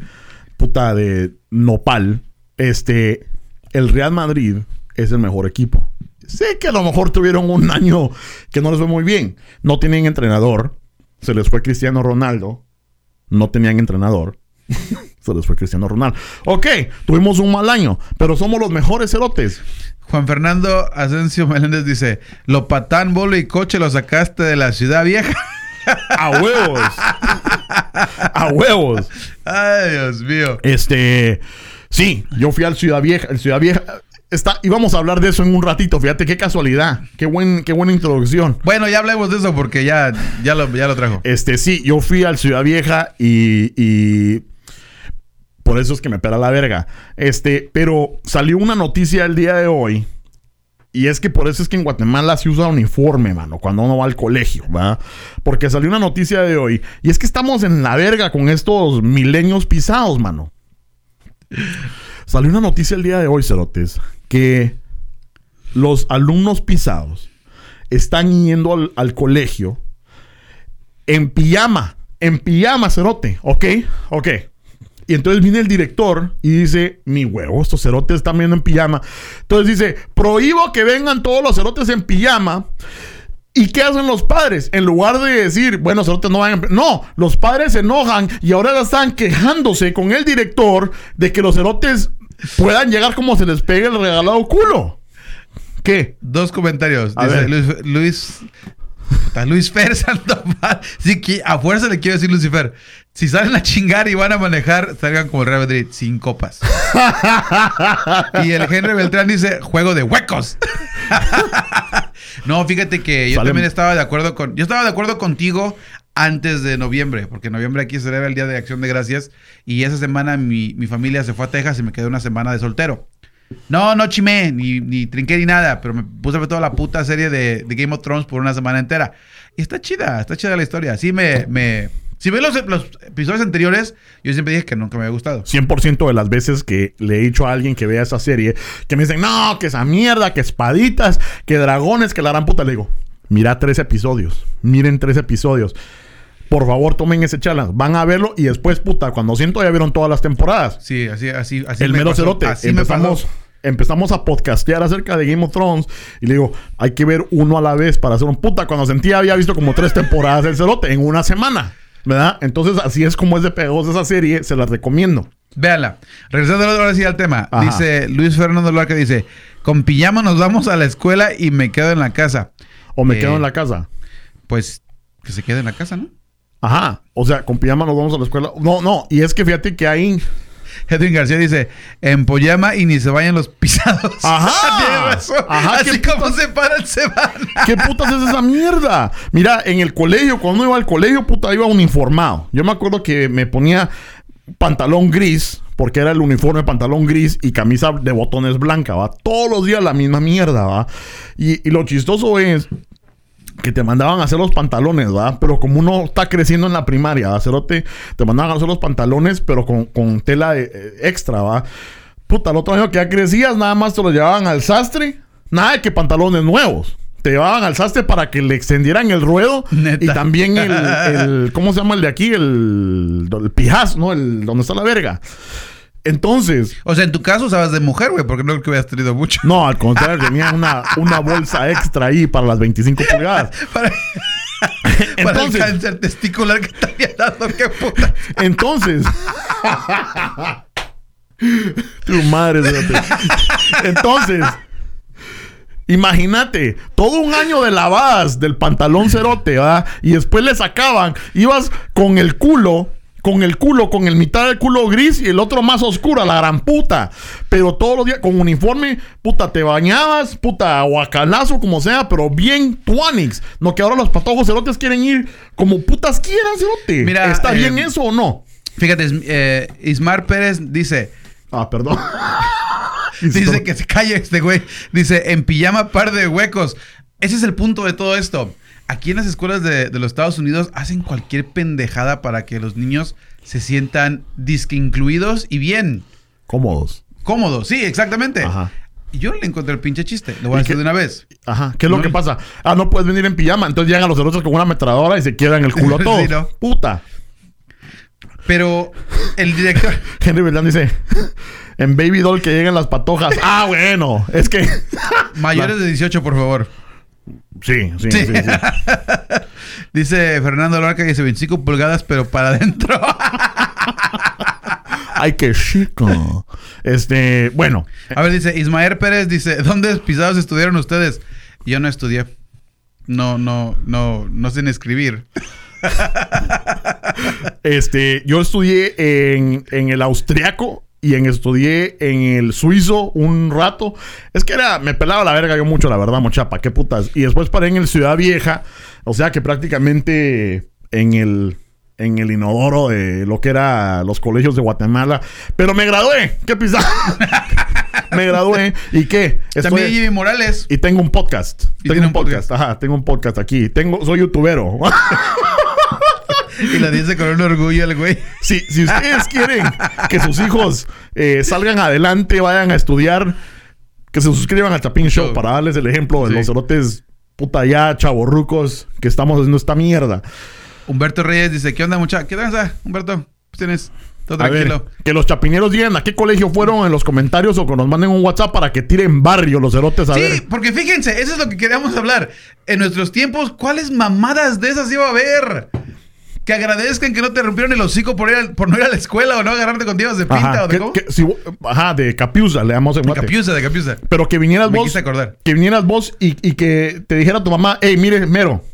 puta de nopal, este, el Real Madrid es el mejor equipo. Sé que a lo mejor tuvieron un año que no les fue muy bien. No tienen entrenador. Se les fue Cristiano Ronaldo. No tenían entrenador. Se les fue Cristiano Ronaldo. Ok, tuvimos un mal año, pero somos los mejores cerotes. Juan Fernando Asensio Meléndez dice, lo patán, bolo y coche lo sacaste de la ciudad vieja. A huevos. A huevos. Ay, Dios mío. Este, sí, yo fui al Ciudad Vieja, el Ciudad Vieja está y vamos a hablar de eso en un ratito, fíjate qué casualidad, qué buen qué buena introducción. Bueno, ya hablemos de eso porque ya, ya, lo, ya lo trajo. Este, sí, yo fui al Ciudad Vieja y, y por eso es que me pela la verga. Este, pero salió una noticia el día de hoy y es que por eso es que en Guatemala se usa uniforme, mano, cuando uno va al colegio, ¿va? Porque salió una noticia de hoy y es que estamos en la verga con estos milenios pisados, mano. Salió una noticia el día de hoy, Cerotes, que los alumnos pisados están yendo al, colegio en pijama, en pijama, cerote, ¿ok? Ok. Y entonces viene el director y dice, mi huevo, estos cerotes están viendo en pijama. Entonces dice, prohíbo que vengan todos los cerotes en pijama. ¿Y qué hacen los padres? En lugar de decir, bueno, cerotes no vayan. No, los padres se enojan y ahora ya están quejándose con el director de que los cerotes puedan llegar como se les pegue el regalado culo. ¿Qué? Dos comentarios. A Dice ver. Luis, Luis, puta, Luis Fer Sandoval. Sí, que a fuerza le quiero decir Lucifer. Si salen a chingar y van a manejar, salgan como el Real Madrid, sin copas. y el Henry Beltrán dice, juego de huecos. no, fíjate que yo Salen- también estaba de acuerdo con. Yo estaba de acuerdo contigo antes de noviembre, porque en noviembre aquí celebra el Día de Acción de Gracias. Y esa semana mi, mi familia se fue a Texas y me quedé una semana de soltero. No, no chimé, ni, ni trinqué ni nada, pero me puse a ver toda la puta serie de, de Game of Thrones por una semana entera. Y está chida, está chida la historia. Sí me... me si ves los, los episodios anteriores, yo siempre dije que nunca me había gustado. 100% de las veces que le he dicho a alguien que vea esa serie, que me dicen, no, que esa mierda, que espaditas, que dragones, que la gran puta, le digo, mira tres episodios, miren tres episodios. Por favor, tomen ese challenge. Van a verlo y después, puta, cuando siento ya vieron todas las temporadas. Sí, así, así, así el me mero pasó. cerote. Así Empezamos, empezamos a podcastear acerca de Game of Thrones y le digo, hay que ver uno a la vez para hacer un puta. Cuando sentía había visto como tres temporadas del cerote en una semana. ¿Verdad? Entonces, así es como es de pegosa esa serie. Se la recomiendo. Véala. Regresando ahora sí al tema. Ajá. Dice Luis Fernando Larca, dice, con pijama nos vamos a la escuela y me quedo en la casa. O me Eh, quedo en la casa. Pues que se quede en la casa, ¿no? Ajá. O sea, con pijama nos vamos a la escuela. No, no. Y es que fíjate que ahí. Edwin García dice, en pijama y ni se vayan los pisados. Ajá. Razón. Ajá, Así ¿qué como se paran, se van. ¿Qué putas es esa mierda? Mira, en el colegio, cuando iba al colegio, puta, iba uniformado. Yo me acuerdo que me ponía pantalón gris, porque era el uniforme pantalón gris y camisa de botones blanca, ¿va? Todos los días la misma mierda, ¿va? Y, y lo chistoso es que te mandaban a hacer los pantalones, ¿va? Pero como uno está creciendo en la primaria. Cerote, te mandaban a hacer los pantalones, pero con, con tela eh, eh, extra, ¿va? Puta, el otro año que ya crecías, nada más te los llevaban al sastre. Nada de que pantalones nuevos. Te llevaban al sastre para que le extendieran el ruedo. Neta. Y también el, el- ¿Cómo se llama el de aquí? El, el pijazo, ¿no? El donde está la verga. Entonces, O sea, en tu caso usabas de mujer, güey, porque no creo que hubieras tenido mucho. no, al contrario, tenía una, una bolsa extra ahí para las 25 pulgadas. Para, para el Entonces- cáncer testicular que te había dado, qué puta. Entonces. tu madre. Entonces. Imagínate, todo un año de lavadas del pantalón cerote, ¿verdad? Y después le sacaban, ibas con el culo, con el culo, con el mitad del culo gris y el otro más oscuro, la gran puta. Pero todos los días con uniforme, puta, te bañabas, puta, aguacalazo, como sea, pero bien tuanix. No que ahora los patojos cerotes quieren ir como putas quieran, cerote. Mira, ¿Está eh, bien eso o no? Fíjate, eh, Ismar Pérez dice, Ah, perdón. dice que se calle este güey. Dice, en pijama par de huecos. Ese es el punto de todo esto. Aquí en las escuelas de, de los Estados Unidos hacen cualquier pendejada para que los niños se sientan disque incluidos y bien. Cómodos. Cómodos, sí, exactamente. Ajá. Y yo le encontré el pinche chiste. Lo voy a ¿Y decir de una vez. Ajá. ¿Qué es lo No. que pasa? Ah, no puedes venir en pijama. Entonces llegan los otros con una ametralladora y se quedan el culo a Sí, todos. ¿no? Puta. Pero el director... Henry Beltrán dice: En Baby Doll que lleguen las patojas. Ah, bueno. Es que. Mayores de 18, por favor. Sí, sí, sí. sí. Dice Fernando Lorca que dice 25 pulgadas, pero para adentro. Ay, qué chico. Este, bueno. A ver, dice Ismael Pérez, dice, ¿dónde pisados estudiaron ustedes? Yo no estudié. No, no, no, no sé ni escribir. Este, yo estudié en, en el austriaco y en estudié en el suizo un rato. Es que era, me pelaba la verga yo mucho, la verdad, mochapa, qué putas. Y después paré en el Ciudad Vieja, o sea que prácticamente en el en el inodoro de lo que era los colegios de Guatemala. Pero me gradué, qué pisada. me gradué. ¿Y qué? Estoy- También Jimmy Morales. y tengo un podcast. Y tengo un un podcast. podcast. Ajá, tengo un podcast aquí. Tengo, soy youtubero. Y lo dice con un orgullo el güey. Si, si ustedes quieren que sus hijos eh, salgan adelante, vayan a estudiar, que se suscriban al Chapín Show para darles el ejemplo de Sí. los cerotes puta ya chavorrucos que estamos haciendo esta mierda. Humberto Reyes dice, ¿qué onda mucha? ¿Qué onda, Humberto? Pues tienes todo A ver, tranquilo. que los chapineros digan a qué colegio fueron en los comentarios o que nos manden un WhatsApp para que tiren barrio los cerotes a Sí, ver. porque fíjense, eso es lo que queríamos hablar. En nuestros tiempos, ¿cuáles mamadas de esas iba a haber? Que agradezcan que no te rompieron el hocico por, ir al- por no ir a la escuela o no agarrarte con divas de pinta Ajá, o de que- cómo. que si- ajá, de Capiusa, le damos en De. Capiusa, de Capiusa. Pero que vinieras Me vos. acordar. Que vinieras vos y, y que te dijera tu mamá, hey, mire, mero,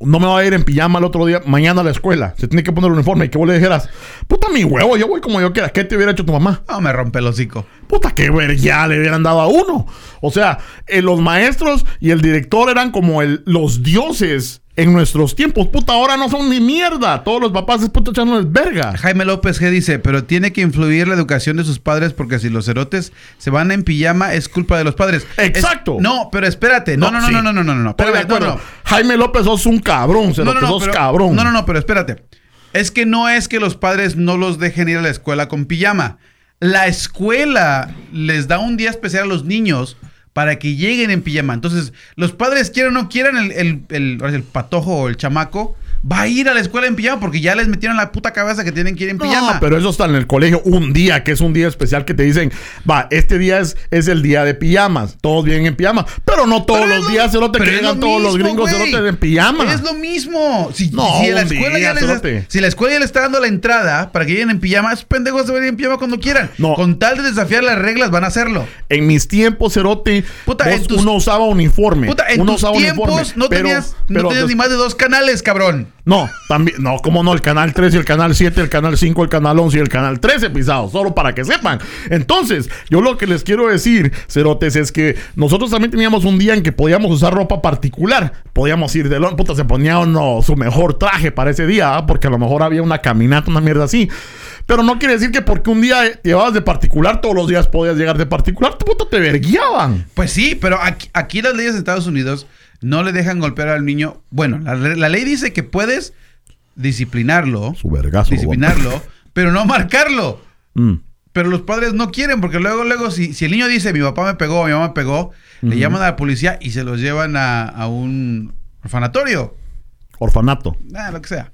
no me voy a ir en pijama el otro día, mañana a la escuela. Se tiene que poner el uniforme. Y que vos le dijeras, puta mi huevo, yo voy como yo quiera. ¿Qué te hubiera hecho tu mamá? No, me rompe el hocico. Puta, qué verga le hubieran dado a uno. O sea, eh, los maestros y el director eran como el, los dioses en nuestros tiempos. Puta, ahora no son ni mierda. Todos los papás es puta echándoles verga. Jaime López G dice, pero tiene que influir la educación de sus padres porque si los cerotes se van en pijama es culpa de los padres. Exacto. Es- no, pero espérate. No, no, no, sí. no, no, no, no, no. Estoy de no, acuerdo. no. Jaime López, sos un cabrón. Cerote, no, sos pero- cabrón. No, no, no, pero espérate. Es que no es que los padres no los dejen ir a la escuela con pijama. La escuela les da un día especial a los niños para que lleguen en pijama. Entonces, los padres quieran o no quieran, el, el, el- el patojo o el chamaco va a ir a la escuela en pijama porque ya les metieron la puta cabeza que tienen que ir en No, pijama. pero eso está en el colegio un día, que es un día especial que te dicen, va, este día es, es el día de pijamas, todos vienen en pijama, pero no todos Pero los lo- días se lo te llegan lo todos los gringos se lo te en pijama. Es lo mismo. Si, No, si la escuela día, ya les si la escuela ya le está dando la entrada para que lleguen en pijama, esos pendejos se van a ir en pijama cuando quieran. No. Con tal de desafiar las reglas van a hacerlo. En mis tiempos, Cerote, Puta, vos- en tus- uno usaba uniforme. Puta, en uno tus usaba tiempos uniforme, no pero- tenías, no tenías ni más de dos canales, cabrón. No, también, no, cómo no, el canal 3 y el canal 7, el canal 5, el canal 11 y el canal 13 pisados, solo para que sepan. Entonces, yo lo que les quiero decir, cerotes, es que nosotros también teníamos un día en que podíamos usar ropa particular. Podíamos ir de lón, puta, se ponía uno su mejor traje para ese día, ¿ah? porque a lo mejor había una caminata, una mierda así. Pero no quiere decir que porque un día eh, llevabas de particular, todos los días podías llegar de particular, puta, te verguiaban. Pues sí, pero aquí, aquí las leyes de Estados Unidos no le dejan golpear al niño. Bueno, la, la ley dice que puedes disciplinarlo, Su vergazo. disciplinarlo, pero no marcarlo. Mm. Pero los padres no quieren, porque luego, luego, si, si el niño dice mi papá me pegó, mi mamá me pegó, le llaman a la policía y se los llevan a, a un orfanatorio. Orfanato. Ah, lo que sea.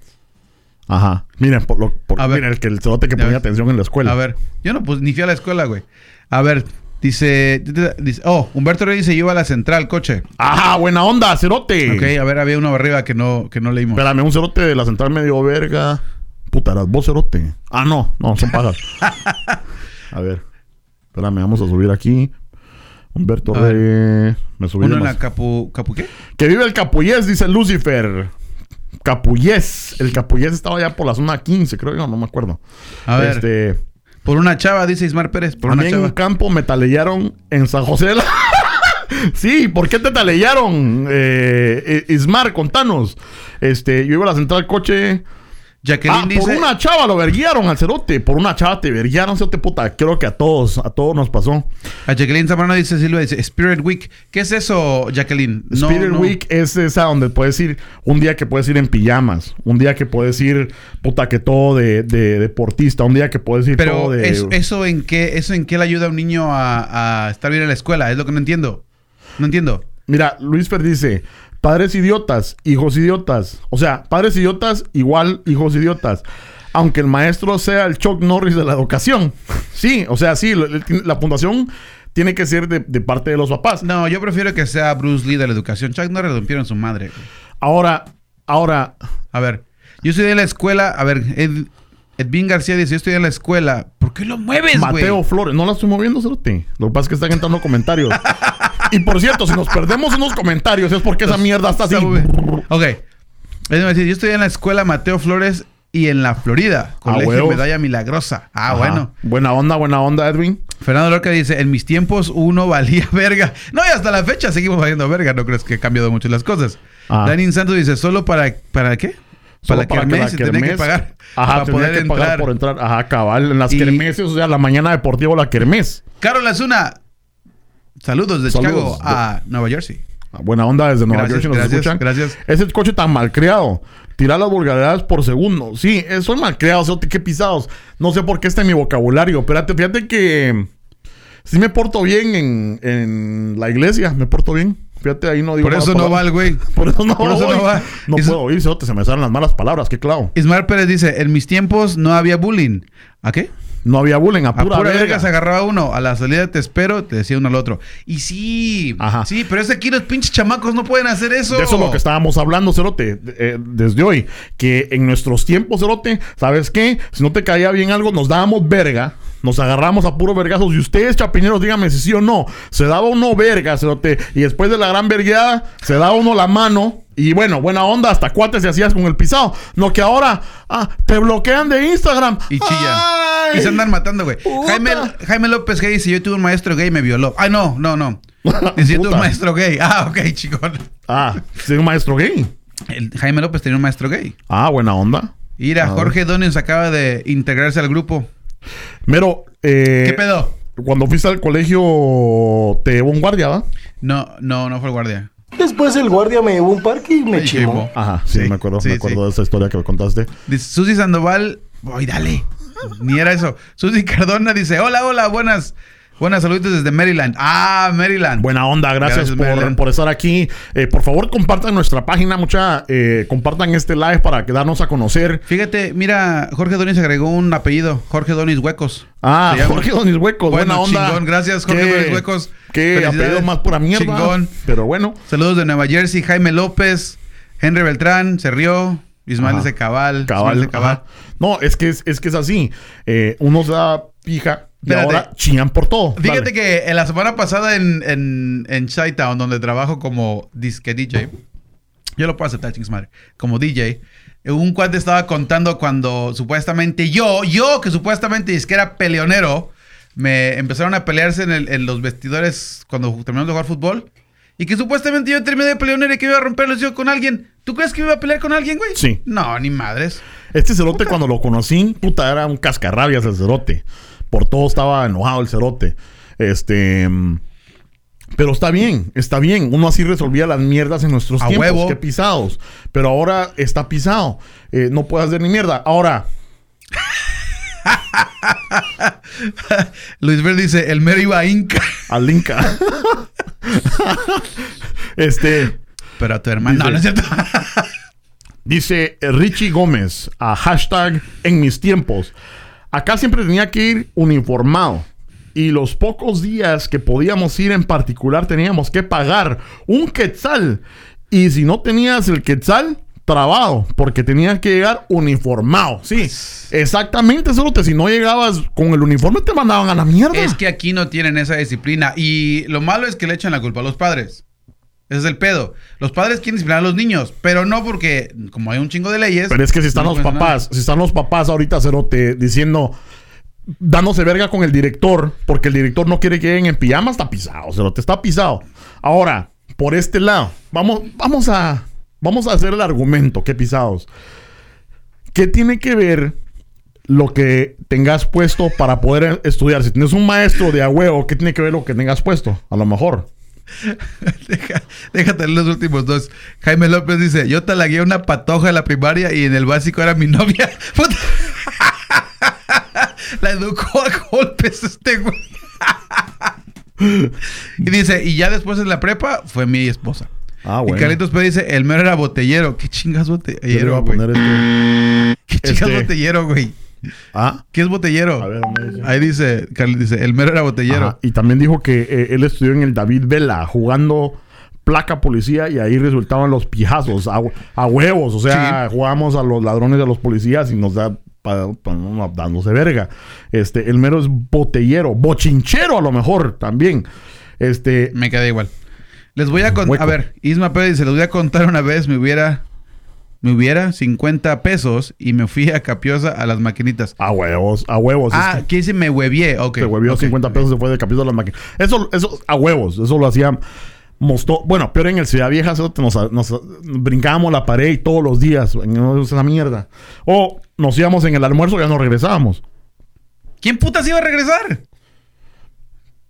Ajá. Miren, por lo, por- A ver. el que el cerote que ponía atención en la escuela. A ver, yo no, pues ni fui a la escuela, güey. A ver, dice, dice, oh, Humberto Reyes dice, yo iba a la central, coche. Ajá, buena onda, cerote. Ok, a ver, había uno arriba que no, que no leímos. Espérame, un cerote de la central medio verga. Puta, eras vos cerote. Ah, no, no, son pajas. a ver. Espérame, vamos a subir aquí. Humberto A. Reyes. Me subí Uno en la capu, capu ¿qué? Que vive el Capullés, dice Lucifer. Capullés. El Capullés estaba ya por la zona 15, creo yo, no me acuerdo. A ver. Este, Por una chava, dice Ismar Pérez, por a una mí en un chava. campo me talellaron en San José de la... Sí, ¿por qué te talellaron? Eh, eh, Ismar, contanos. Este, yo iba a la central coche. Jacqueline Ah, dice, por una chava lo verguiaron al cerote. Por una chava te verguiaron, cerote puta. Creo que a todos, a todos nos pasó. a Jacqueline Zambrano dice Silvia, dice Spirit Week. ¿Qué es eso, Jacqueline? No, Spirit no. Week es esa donde puedes ir, un día que puedes ir en pijamas, un día que puedes ir, puta, que todo de, de deportista, un día que puedes ir todo Pero de... es- eso en qué, eso en qué le ayuda a un niño a, a estar bien en la escuela, es lo que no entiendo. No entiendo. Mira, Luis Fer dice, padres idiotas, hijos idiotas. O sea, padres idiotas igual hijos idiotas. Aunque el maestro sea el Chuck Norris de la educación. Sí, o sea, sí, la fundación tiene que ser de, de parte de los papás. No, yo prefiero que sea Bruce Lee de la educación. Chuck no rompieron su madre. Ahora, ahora, A ver, yo estudié en la escuela. A ver, Ed, Edwin García dice: Yo estudié en la escuela. ¿Por qué lo mueves, güey? Mateo Flores, no la estoy moviendo, Cerote. Lo que pasa es que están entrando comentarios. y por cierto, si nos perdemos en los comentarios es porque esa mierda está así. Ok. Me dice, yo estudié en la escuela Mateo Flores y en la Florida. Colegio huevos. Medalla Milagrosa. Ah, Ajá. bueno. Buena onda, buena onda, Edwin. Fernando Lorca dice, en mis tiempos uno valía verga. No, y hasta la fecha seguimos valiendo verga. No crees que ha cambiado mucho las cosas. Ah. Dani Santos dice, solo para... ¿Para qué? Para, la kermés se tenía que pagar. Ajá, para poder que entrar. pagar por entrar. Ajá, cabal. En las Y- kermeses, o sea, la mañana deportiva o la kermés. Carol Azuna. Saludos de Saludos Chicago de- a Nueva Jersey. Buena onda desde Nueva Gracias, York. si nos gracias, escuchan. gracias. Ese coche tan malcriado. Tirar las vulgaridades por segundo. Sí, eh, soy malcriado. Cerote, qué pisados. No sé por qué está en mi vocabulario. Espérate, fíjate que... Sí me porto bien en, en la iglesia. Me porto bien. Fíjate, ahí no digo Por eso no va el güey. Por eso no, Por eso voy. no va. No puedo oír, Cerote, se me salen las malas palabras. Qué clavo. Ismael Pérez dice, en mis tiempos no había bullying. ¿A qué? No había bullying, a A pura, pura, verga. verga se agarraba uno. A la salida te espero, te decía uno al otro. Y sí, Ajá. sí, pero es que aquí los pinches chamacos no pueden hacer eso. De eso es lo que estábamos hablando, Cerote, eh, desde hoy. Que en nuestros tiempos, Cerote, ¿sabes qué? Si no te caía bien algo, nos dábamos verga. Nos agarramos a puro vergazos. Y ustedes, chapineros, díganme si sí o no. Se daba uno verga, Cerote. Y después de la gran vergueada, se daba uno la mano. Y bueno, buena onda, hasta cuates se hacías con el pisado. No que ahora, ah, te bloquean de Instagram. Y chillan. Ay. Y se andan matando, güey. Jaime, Jaime López Gay dice, yo tuve un maestro gay y me violó. Ay, no, no, no. Dice, yo tuve un maestro gay. Ah, ok, chicón. Ah, soy un maestro gay. El Jaime López tenía un maestro gay. Ah, buena onda. Mira. Jorge Donius acaba de integrarse al grupo. Mero, eh, ¿Qué pedo? Cuando fuiste al colegio, te llevó un guardia, ¿va? No, no, no fue el guardia. Después el guardia me llevó un parque y me chivó. Ajá, sí, Sí, me acuerdo, sí, me acuerdo sí. de esa historia que me contaste. Dice, Susi Sandoval. Ay, dale. Ni era eso. Susi Cardona dice, hola, hola, buenas. Buenas saludos desde Maryland. Ah, Maryland. Buena onda, gracias, Gracias, por, estar aquí. Eh, por favor, compartan nuestra página, mucha, eh, compartan este live para que darnos a conocer. Fíjate, mira, Jorge Donis agregó un apellido. Jorge Donis Huecos. Ah. Jorge Donis Huecos, Bueno, buena onda. chingón, gracias, Jorge Qué- Donis Huecos. Qué apellido más pura mierda. Chingón. Pero bueno. Saludos de Nueva Jersey, Jaime López, Henry Beltrán, se rió, Ismael Ajá. de Cabal. Cabal, Ismael de Cabal. No, es que es, es que es así. Eh, uno se da pija y ahora chingan por todo. Fíjate Dale. que en la semana pasada en, en, en Chi-Town, donde trabajo como disque DJ, yo lo puedo aceptar, chingos madre, como DJ, un cuate estaba contando cuando supuestamente yo, yo que supuestamente es que era peleonero, me empezaron a pelearse en, el- en los vestidores cuando terminamos de jugar fútbol. Y que supuestamente yo terminé de peleonero y que iba a romper los yo con alguien. ¿Tú crees que iba a pelear con alguien, güey? Sí. No, ni madres. Este cerote cuando lo conocí, puta, era un cascarrabias el cerote. Por todo estaba enojado el cerote. Este... Pero está bien, está bien. Uno así resolvía las mierdas en nuestros A tiempos. huevo. Qué pisados. Pero ahora está pisado. Eh, no puede hacer ni mierda. Ahora, Luis Ver dice, el mero iba a Inca. al Inca. este... Pero a tu hermano. No, no es cierto. Dice Richie Gómez a hashtag en mis tiempos. Acá siempre tenía que ir uniformado. Y los pocos días que podíamos ir en particular teníamos que pagar un quetzal. Y si no tenías el quetzal, trabado. Porque tenías que llegar uniformado. Sí, exactamente. Solo que si no llegabas con el uniforme te mandaban a la mierda. Es que aquí no tienen esa disciplina. Y lo malo es que le echan la culpa a los padres. Ese es el pedo. Los padres quieren disciplinar a los niños, pero no porque, como hay un chingo de leyes. Pero es que si están no los papás, si están los papás ahorita, Cerote, diciendo, dándose verga con el director, porque el director no quiere que lleguen en pijama, está pisado, Cerote, está pisado. Ahora, por este lado, vamos, vamos a, vamos a hacer el argumento, qué pisados. ¿Qué tiene que ver lo que tengas puesto para poder estudiar? Si tienes un maestro de a huevo, ¿qué tiene que ver lo que tengas puesto? A lo mejor. Deja- déjate los últimos dos. Jaime López dice: Yo te lagué una patoja en la primaria y en el básico era mi novia. Puta. la educó a golpes este güey. y dice: Y ya después en la prepa fue mi esposa. Ah, Y. Carlitos P dice: El mero era botellero. ¿Qué chingas botellero, güey? este- ¿Qué chingas este- botellero, güey? Ah, ¿Qué es botellero? A. Ahí dice, Carlos dice, el mero era botellero. Ajá, Y también dijo que eh, él estudió en el David Vela jugando placa policía y ahí resultaban los pijazos a, a huevos. O sea, jugábamos a los ladrones de los policías y nos da pa- pa- no, dándose verga. Este, el mero es botellero, bochinchero a lo mejor también. Este, Me quedé igual. Les voy a contar, a ver, Isma Pérez dice, les voy a contar una vez, me hubiera, me hubiera 50 pesos y me fui a Capiosa a las maquinitas. a huevos, a huevos. ah, es que ¿qué dice? Me huevié, ok. se huevió ok. 50 pesos, se fue de capítulo a las máquinas. Eso, eso, a huevos, eso lo hacía. Mostó, bueno, peor en el Ciudad Vieja, nos, nos brincábamos la pared todos los días en esa mierda. O nos íbamos en el almuerzo y ya nos regresábamos. ¿Quién putas iba a regresar?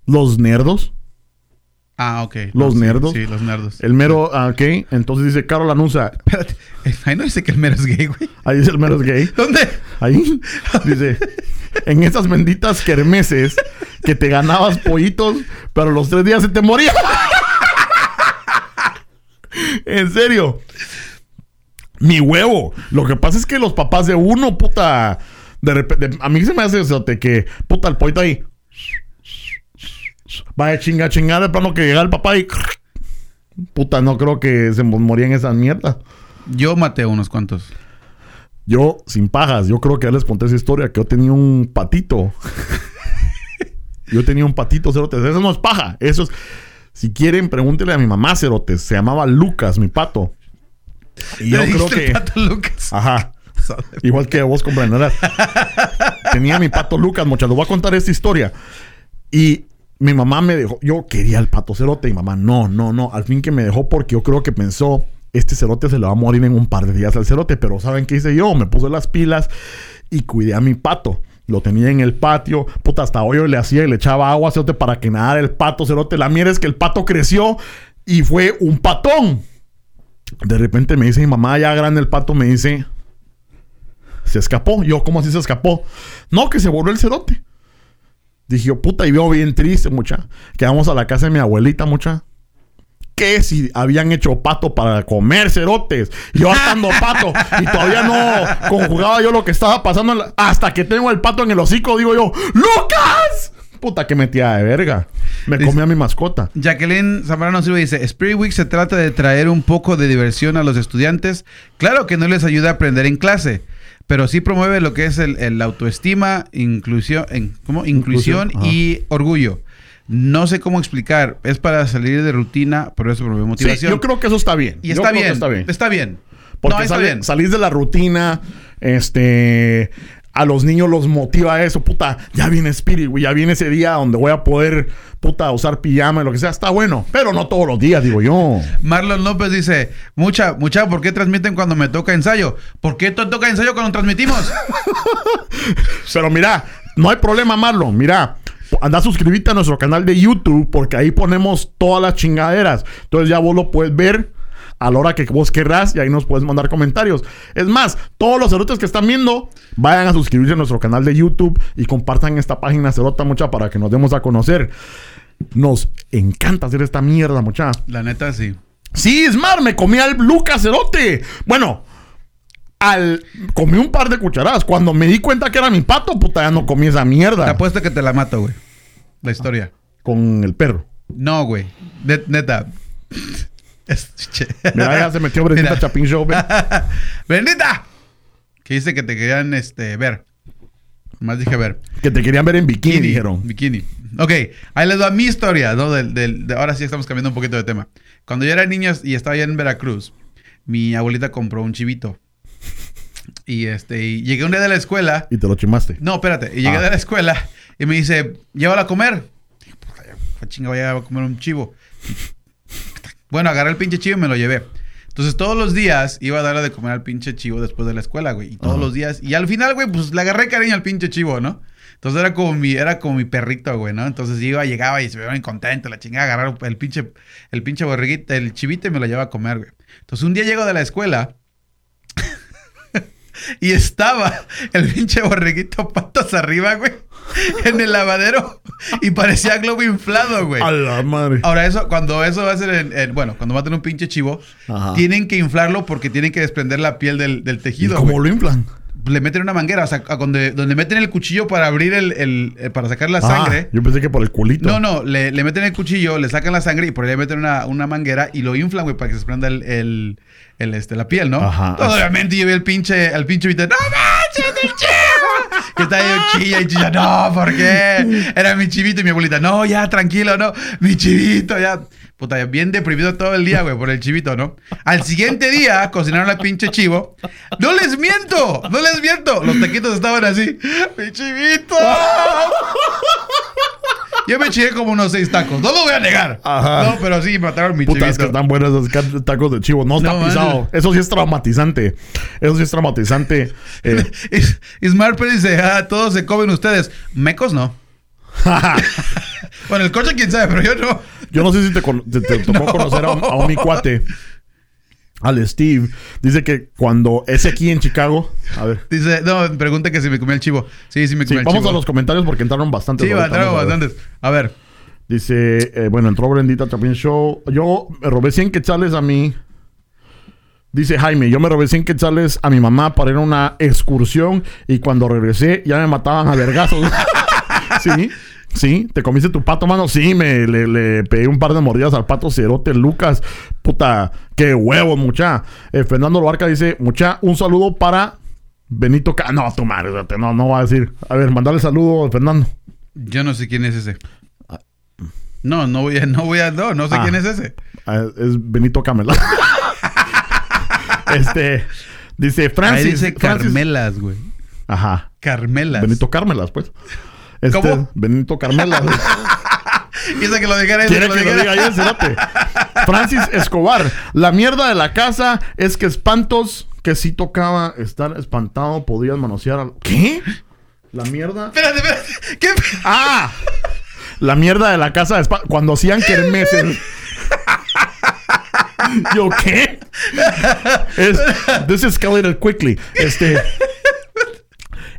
Los nerdos, Ah, ok. Los nerdos. Sí, los nerdos. el mero, ah, ok. Entonces dice Carol anuncia, Espérate, ahí no dice que el mero es gay, güey. ahí dice el mero es gay. ¿Dónde? Ahí dice, en esas benditas kermeses que te ganabas pollitos, pero los tres días se te moría. en serio. Mi huevo. Lo que pasa es que los papás de uno, puta, de repente, a mí se me hace eso de que, puta, el pollito ahí. Va de chinga chinga de plano que llega el papá y. Puta, no creo que se morían esas mierdas. Yo maté unos cuantos. Yo, sin pajas, yo creo que ya les conté esa historia, que yo tenía un patito. yo tenía un patito, cerotes. Eso no es paja. Eso es... Si quieren, pregúntenle a mi mamá, cerotes. Se llamaba Lucas, mi pato. Y yo creo el que... pato Lucas. Ajá. Igual que vos comprenderás. Tenía mi pato Lucas, muchachos. Les voy a contar esta historia. Y mi mamá me dejó. Yo quería el pato cerote. Y mamá, no, no, no. Al fin que me dejó porque yo creo que pensó. Este cerote se le va a morir en un par de días al cerote. Pero ¿saben qué hice yo? Me puse las pilas y cuidé a mi pato. Lo tenía en el patio. Puta, hasta hoy yo le hacía y le echaba agua cerote para que nadara el pato cerote. La mierda es que el pato creció y fue un patón. De repente me dice mi mamá, ya grande el pato, me dice, se escapó. Yo, ¿cómo así se escapó? No, que se volvió el cerote. Dije yo, puta, y veo bien triste, mucha. Que vamos a la casa de mi abuelita, mucha. Que si habían hecho pato para comer cerotes. Yo atando pato. Y todavía no conjugaba yo lo que estaba pasando. la- Hasta que tengo el pato en el hocico, digo yo, ¡Lucas! Puta, que metía de verga. Me Dice- comía mi mascota. Jacqueline Zambrano Silva dice, Spirit Week se trata de traer un poco de diversión a los estudiantes. Claro que no les ayuda a aprender en clase, pero sí promueve lo que es el, el autoestima, inclusión, en, ¿cómo? inclusión y orgullo. No sé cómo explicar, es para salir de rutina, pero eso promueve Sí, motivación. yo creo que eso está bien. y está bien, está bien. está bien. Porque no, está sale- bien. salís de la rutina, este, a los niños los motiva eso, puta, ya viene Spirit, güey, ya viene ese día donde voy a poder, puta, usar pijama y lo que sea, está bueno, pero no todos los días, digo yo. Marlon López dice, mucha, mucha, ¿por qué transmiten cuando me toca ensayo? ¿Por qué te toca ensayo cuando transmitimos? Pero mira, no hay problema, Marlon, mira. Anda a suscribirte a nuestro canal de YouTube porque ahí ponemos todas las chingaderas. Entonces ya vos lo puedes ver a la hora que vos querrás y ahí nos puedes mandar comentarios. Es más, todos los cerotes que están viendo, vayan a suscribirse a nuestro canal de YouTube y compartan esta página cerota mucha para que nos demos a conocer. Nos encanta hacer esta mierda, mucha. La neta, sí. Sí, Smart, me comí al Lucas Cerote. Bueno, al comí un par de cucharadas. Cuando me di cuenta que era mi pato, puta, ya no comí esa Te mierda. apuesto que te la mato, güey. La historia. Con el perro. No, güey. Net- neta. Es- che. Mira, ya se metió Brendita Mira. Chapin Show. ¡Brendita! Que dice que te querían este, ver. Más dije ver. Que te querían ver en bikini, dijeron. Bikini. Ok, ahí les doy mi historia, ¿no? Del, del- de- ahora sí estamos cambiando un poquito de tema. Cuando yo era niño y estaba allá en Veracruz, mi abuelita compró un chivito. Y este, y llegué un día de la escuela. Y te lo chimaste. No, espérate. Y llegué Ah. de la escuela y me dice, llévala a comer. Puta, ya, chinga, voy a comer un chivo. Bueno, agarré el pinche chivo y me lo llevé. Entonces todos los días iba a darle de comer al pinche chivo después de la escuela, güey. Y todos Ajá. los días. Y al final, güey, pues le agarré cariño al pinche chivo, ¿no? Entonces era como mi, era como mi perrito, güey, ¿no? Entonces iba, llegaba y se veía bien contento, la chingada, agarrar el pinche, el pinche borreguito, el chivito y me lo llevaba a comer, güey. Entonces un día llego de la escuela y estaba el pinche borreguito patas arriba, güey, en el lavadero y parecía globo inflado, güey. A la madre. Ahora, eso, cuando eso va a ser en, en- bueno, cuando maten un pinche chivo, Ajá. tienen que inflarlo porque tienen que desprender la piel del, del ¿Y tejido. cómo güey. lo inflan? Le meten una manguera, o sea, donde, donde meten el cuchillo para abrir el, el- eh, para sacar la Ah, sangre. yo pensé que por el culito. No, no, le, le meten el cuchillo, le sacan la sangre y por ahí le meten una, una manguera y lo inflan, güey, para que se desprenda el, el, este, la piel, ¿no? Ajá. Entonces, obviamente yo vi al pinche, al pinche Vita, ¡No manches, el chivo! Que está ahí chilla y chilla, no, ¿por qué? Era mi chivito y mi abuelita, no, ya, tranquilo, no, mi chivito, ya. Puta, bien deprimido todo el día, güey, por el chivito, ¿no? Al siguiente día cocinaron al pinche chivo. ¡No les miento! ¡No les miento! Los taquitos estaban así. ¡Mi chivito! Yo me chingué como unos seis tacos. No lo voy a negar. Ajá. No, pero sí, mataron mi Puta, es que están buenos esos ca- tacos de chivo. No está No, pisado. Eso sí es traumatizante. Eso sí es traumatizante. Eh, Is- Ismar Pérez dice, ah, todos se comen ustedes. Mecos no. Bueno, el coche quién sabe, pero yo no. Yo no sé si te, te- te tocó No. conocer a un, a un mi cuate. Al Steve. Dice que cuando es aquí en Chicago. A ver. Dice, no, pregunta que si me comí el chivo. Sí, sí me Sí, comí el vamos chivo. a los comentarios porque entraron bastantes. Sí, entraron vamos bastantes. A ver. Dice, eh, bueno, entró Brendita Chapin Show. Yo me robé 100 quetzales a mí. Dice Jaime, yo me robé 100 quetzales a mi mamá para ir a una excursión y cuando regresé ya me mataban a vergazos. sí, sí, te comiste tu pato, mano. Sí, me le, le pegué un par de mordidas al pato cerote Lucas. Puta, qué huevo, mucha. Eh, Fernando Loarca dice, mucha, un saludo para Benito Ca No, tu madre, no, no va a decir. A ver, mandale saludo a Fernando. Yo no sé quién es ese. No, no voy a, no voy a, no, no sé Ah. quién es ese. Ah, es Benito Camela. este dice Francis. Ahí dice Francis- Carmelas, güey. Ajá. Carmelas. Benito Carmelas, pues. Este, ¿Cómo? Benito Carmelas. Quiere que lo dijera Quiere que lo diga cerote. Francis Escobar. La mierda de la casa es que espantos que sí tocaba estar espantado podías manosear al. ¿Qué? La mierda. Espérate, espérate. ¿Qué? ¡Ah! La mierda de la casa de espa- Cuando hacían kermeses. ¿Yo qué? Es, this escalated quickly. Este.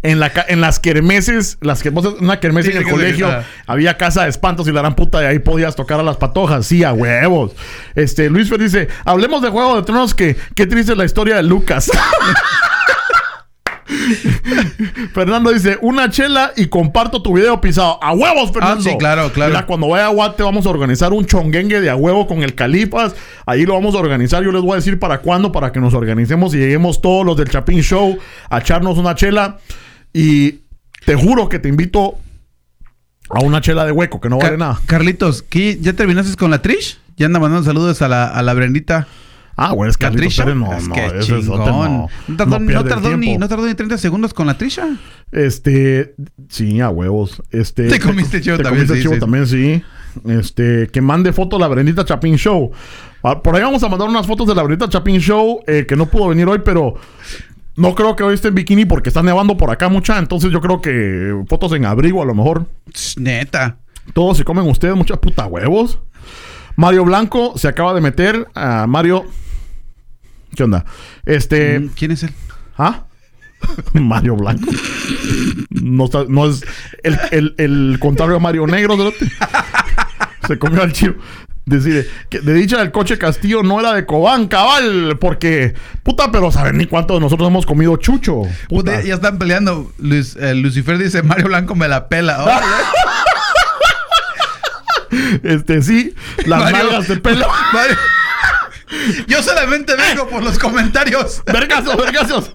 En, la, ca- en las kermeses, las kermeses, una kermés Sí, en el colegio, ah. había casa de espantos y la gran puta, y ahí podías tocar a las patojas. Sí, a huevos. Este, Luis Fer dice, hablemos de Juego de Tronos, que qué triste es la historia de Lucas. Fernando dice, una chela y comparto tu video pisado. ¡A huevos, Fernando! sí, claro, claro. Mira, cuando vaya a Guate vamos a organizar un chonguengue de a huevo con el Califas. Ahí lo vamos a organizar. Yo les voy a decir para cuándo, para que nos organicemos y lleguemos todos los del Chapín Show a echarnos una chela. Y te juro que te invito a una chela de hueco, que no vale Ca- nada. Carlitos, ¿qué? ¿ya terminaste con la Trish? Ya anda mandando saludos a la, a la Brendita. Ah, güey, es que La Trisha. no, Es no, que es no, No tardó, no tardó ni, no tardó ni 30 segundos con la Trisha. Este, sí, a huevos. Este, Te comiste chivo te también, comiste sí, chivo sí. también, sí. Este, que mande fotos la Brendita Chapin Show. Ah, Por ahí vamos a mandar unas fotos de la Brendita Chapin Show, eh, que no pudo venir hoy, pero no creo que hoy esté en bikini porque está nevando por acá mucha. Entonces yo creo que fotos en abrigo a lo mejor. Neta. Todos se comen ustedes muchas puta huevos. Mario Blanco se acaba de meter a Mario. ¿Qué onda? Este. Mm, ¿Quién es él? ¿Ah? Mario Blanco. No, está- no es el, el- el contrario a Mario Negro, cerote. Se comió al chivo. Decir, que de dicha del coche Castillo no era de Cobán, cabal, porque, puta, pero saben ni cuántos de nosotros hemos comido chucho. Puta. Puta, ya están peleando. Luis- eh, Lucifer dice, Mario Blanco me la pela. Órale. Este, sí, las Mario- nalgas de pelo. Mario- Yo solamente vengo por los comentarios. ¡Vergazos, vergazos!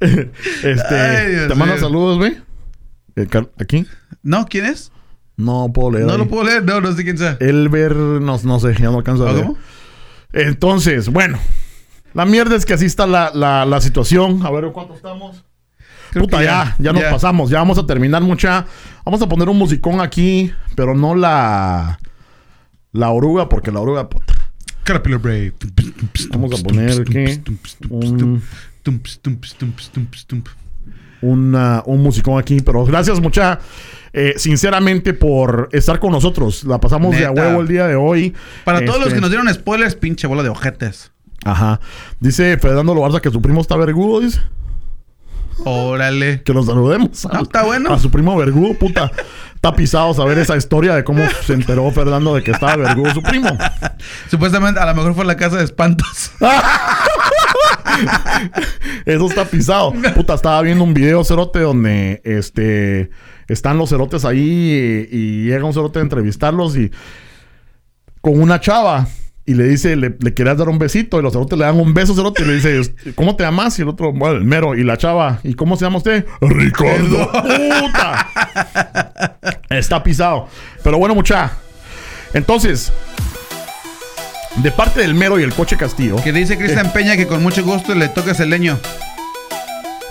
este, Ay, te mando saludos, güey. Eh, ¿Aquí? ¿No? ¿Quién es? No puedo leer. No ahí. lo puedo leer. No, no sé quién sea. Elber, no, no sé, ya no alcanzo a ¿Ah, ver. cómo? Entonces, bueno. La mierda es que así está la, la, la situación. A ver, ¿cuánto estamos? Creo Puta, que ya, ya, nos ya. pasamos. Ya vamos a terminar mucha. Vamos a poner un musicón aquí, pero no la... La oruga, porque la oruga, puta. Caterpillar Brave. Vamos a poner, ¿qué? Un- una- un musicón aquí. Pero gracias mucha, eh, sinceramente, por estar con nosotros. La pasamos de a huevo el día de hoy. Para todos los Este, que nos dieron spoilers, pinche bola de ojetes. Ajá. Dice Fernando Lobarza que su primo está vergudo, dice. Órale. Que nos saludemos. No, está bueno. A su primo vergudo, puta. Está pisado saber esa historia de cómo se enteró Fernando de que estaba vergudo su primo. Supuestamente a lo mejor fue la casa de espantos. Eso está pisado. Puta, estaba viendo un video cerote donde este están los cerotes ahí y, y llega un cerote a entrevistarlos y con una chava y le dice, le, le querías dar un besito y los cerotes le dan un beso cerote y le dice, ¿cómo te llamas? Y el otro, bueno, el mero. Y la chava, ¿y cómo se llama usted? Ricardo. Puta. Está pisado. Pero bueno, mucha. Entonces, de parte del mero y el coche Castillo. Que dice Cristian Peña que con mucho gusto le toques el leño.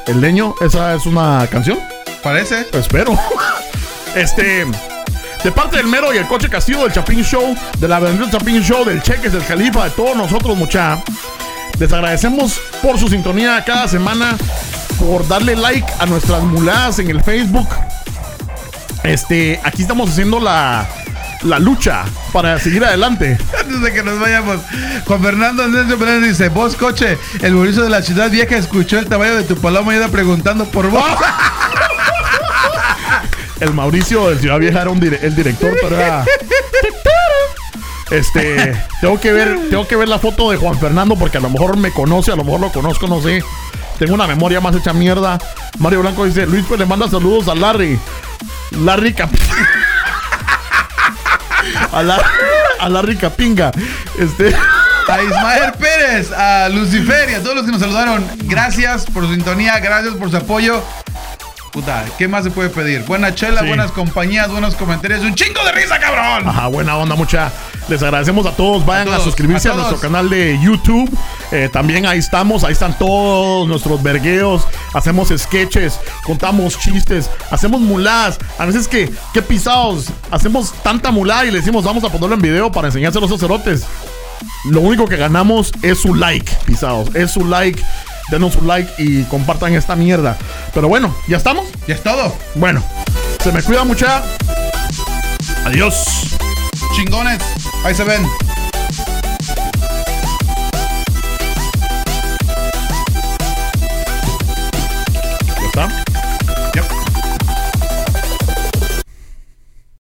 El leño, esa es una canción. ¿Parece? Espero. Este. De parte del Mero y el Coche Castillo, del Chapín Show, de la Avenida Chapín Show, del Cheques, del Califa, de todos nosotros, mucha. Les agradecemos por su sintonía cada semana, por darle like a nuestras muladas en el Facebook. Este, aquí estamos haciendo la, la lucha para seguir adelante. Antes de que nos vayamos, Juan Fernando Andrés Pérez dice: Vos, coche, el burizo de la ciudad vieja escuchó el tamaño de tu paloma y iba preguntando por vos. El Mauricio de Ciudad Vieja era un dire- el director, pero era. Este, tengo que ver, tengo que ver la foto de Juan Fernando porque a lo mejor me conoce, a lo mejor lo conozco, no sé. Tengo una memoria más hecha mierda. Mario Blanco dice, Luis pues le manda saludos a Larry. Larry Cap a, la- a Larry Capinga. Este, A Ismael Pérez, a Lucifer y a todos los que nos saludaron. Gracias por su sintonía, gracias por su apoyo. Puta, ¿qué más se puede pedir? Buena chela, Sí. buenas compañías, buenos comentarios. ¡Un chingo de risa, cabrón! Ajá, buena onda, mucha. Les agradecemos a todos. Vayan a, todos, suscribirse a a, nuestro canal de YouTube. Eh, también ahí estamos. Ahí están todos nuestros vergueos. Hacemos sketches, contamos chistes, hacemos muladas. A veces que, qué pisados. Hacemos tanta mulada y le decimos, vamos a ponerlo en video para enseñárselo a los cerotes. Lo único que ganamos es su like, pisados. Es su like. Denos su like y compartan esta mierda. Pero bueno, ¿ya estamos? Ya es todo. Bueno, se me cuida mucha. Adiós. Chingones. Ahí se ven.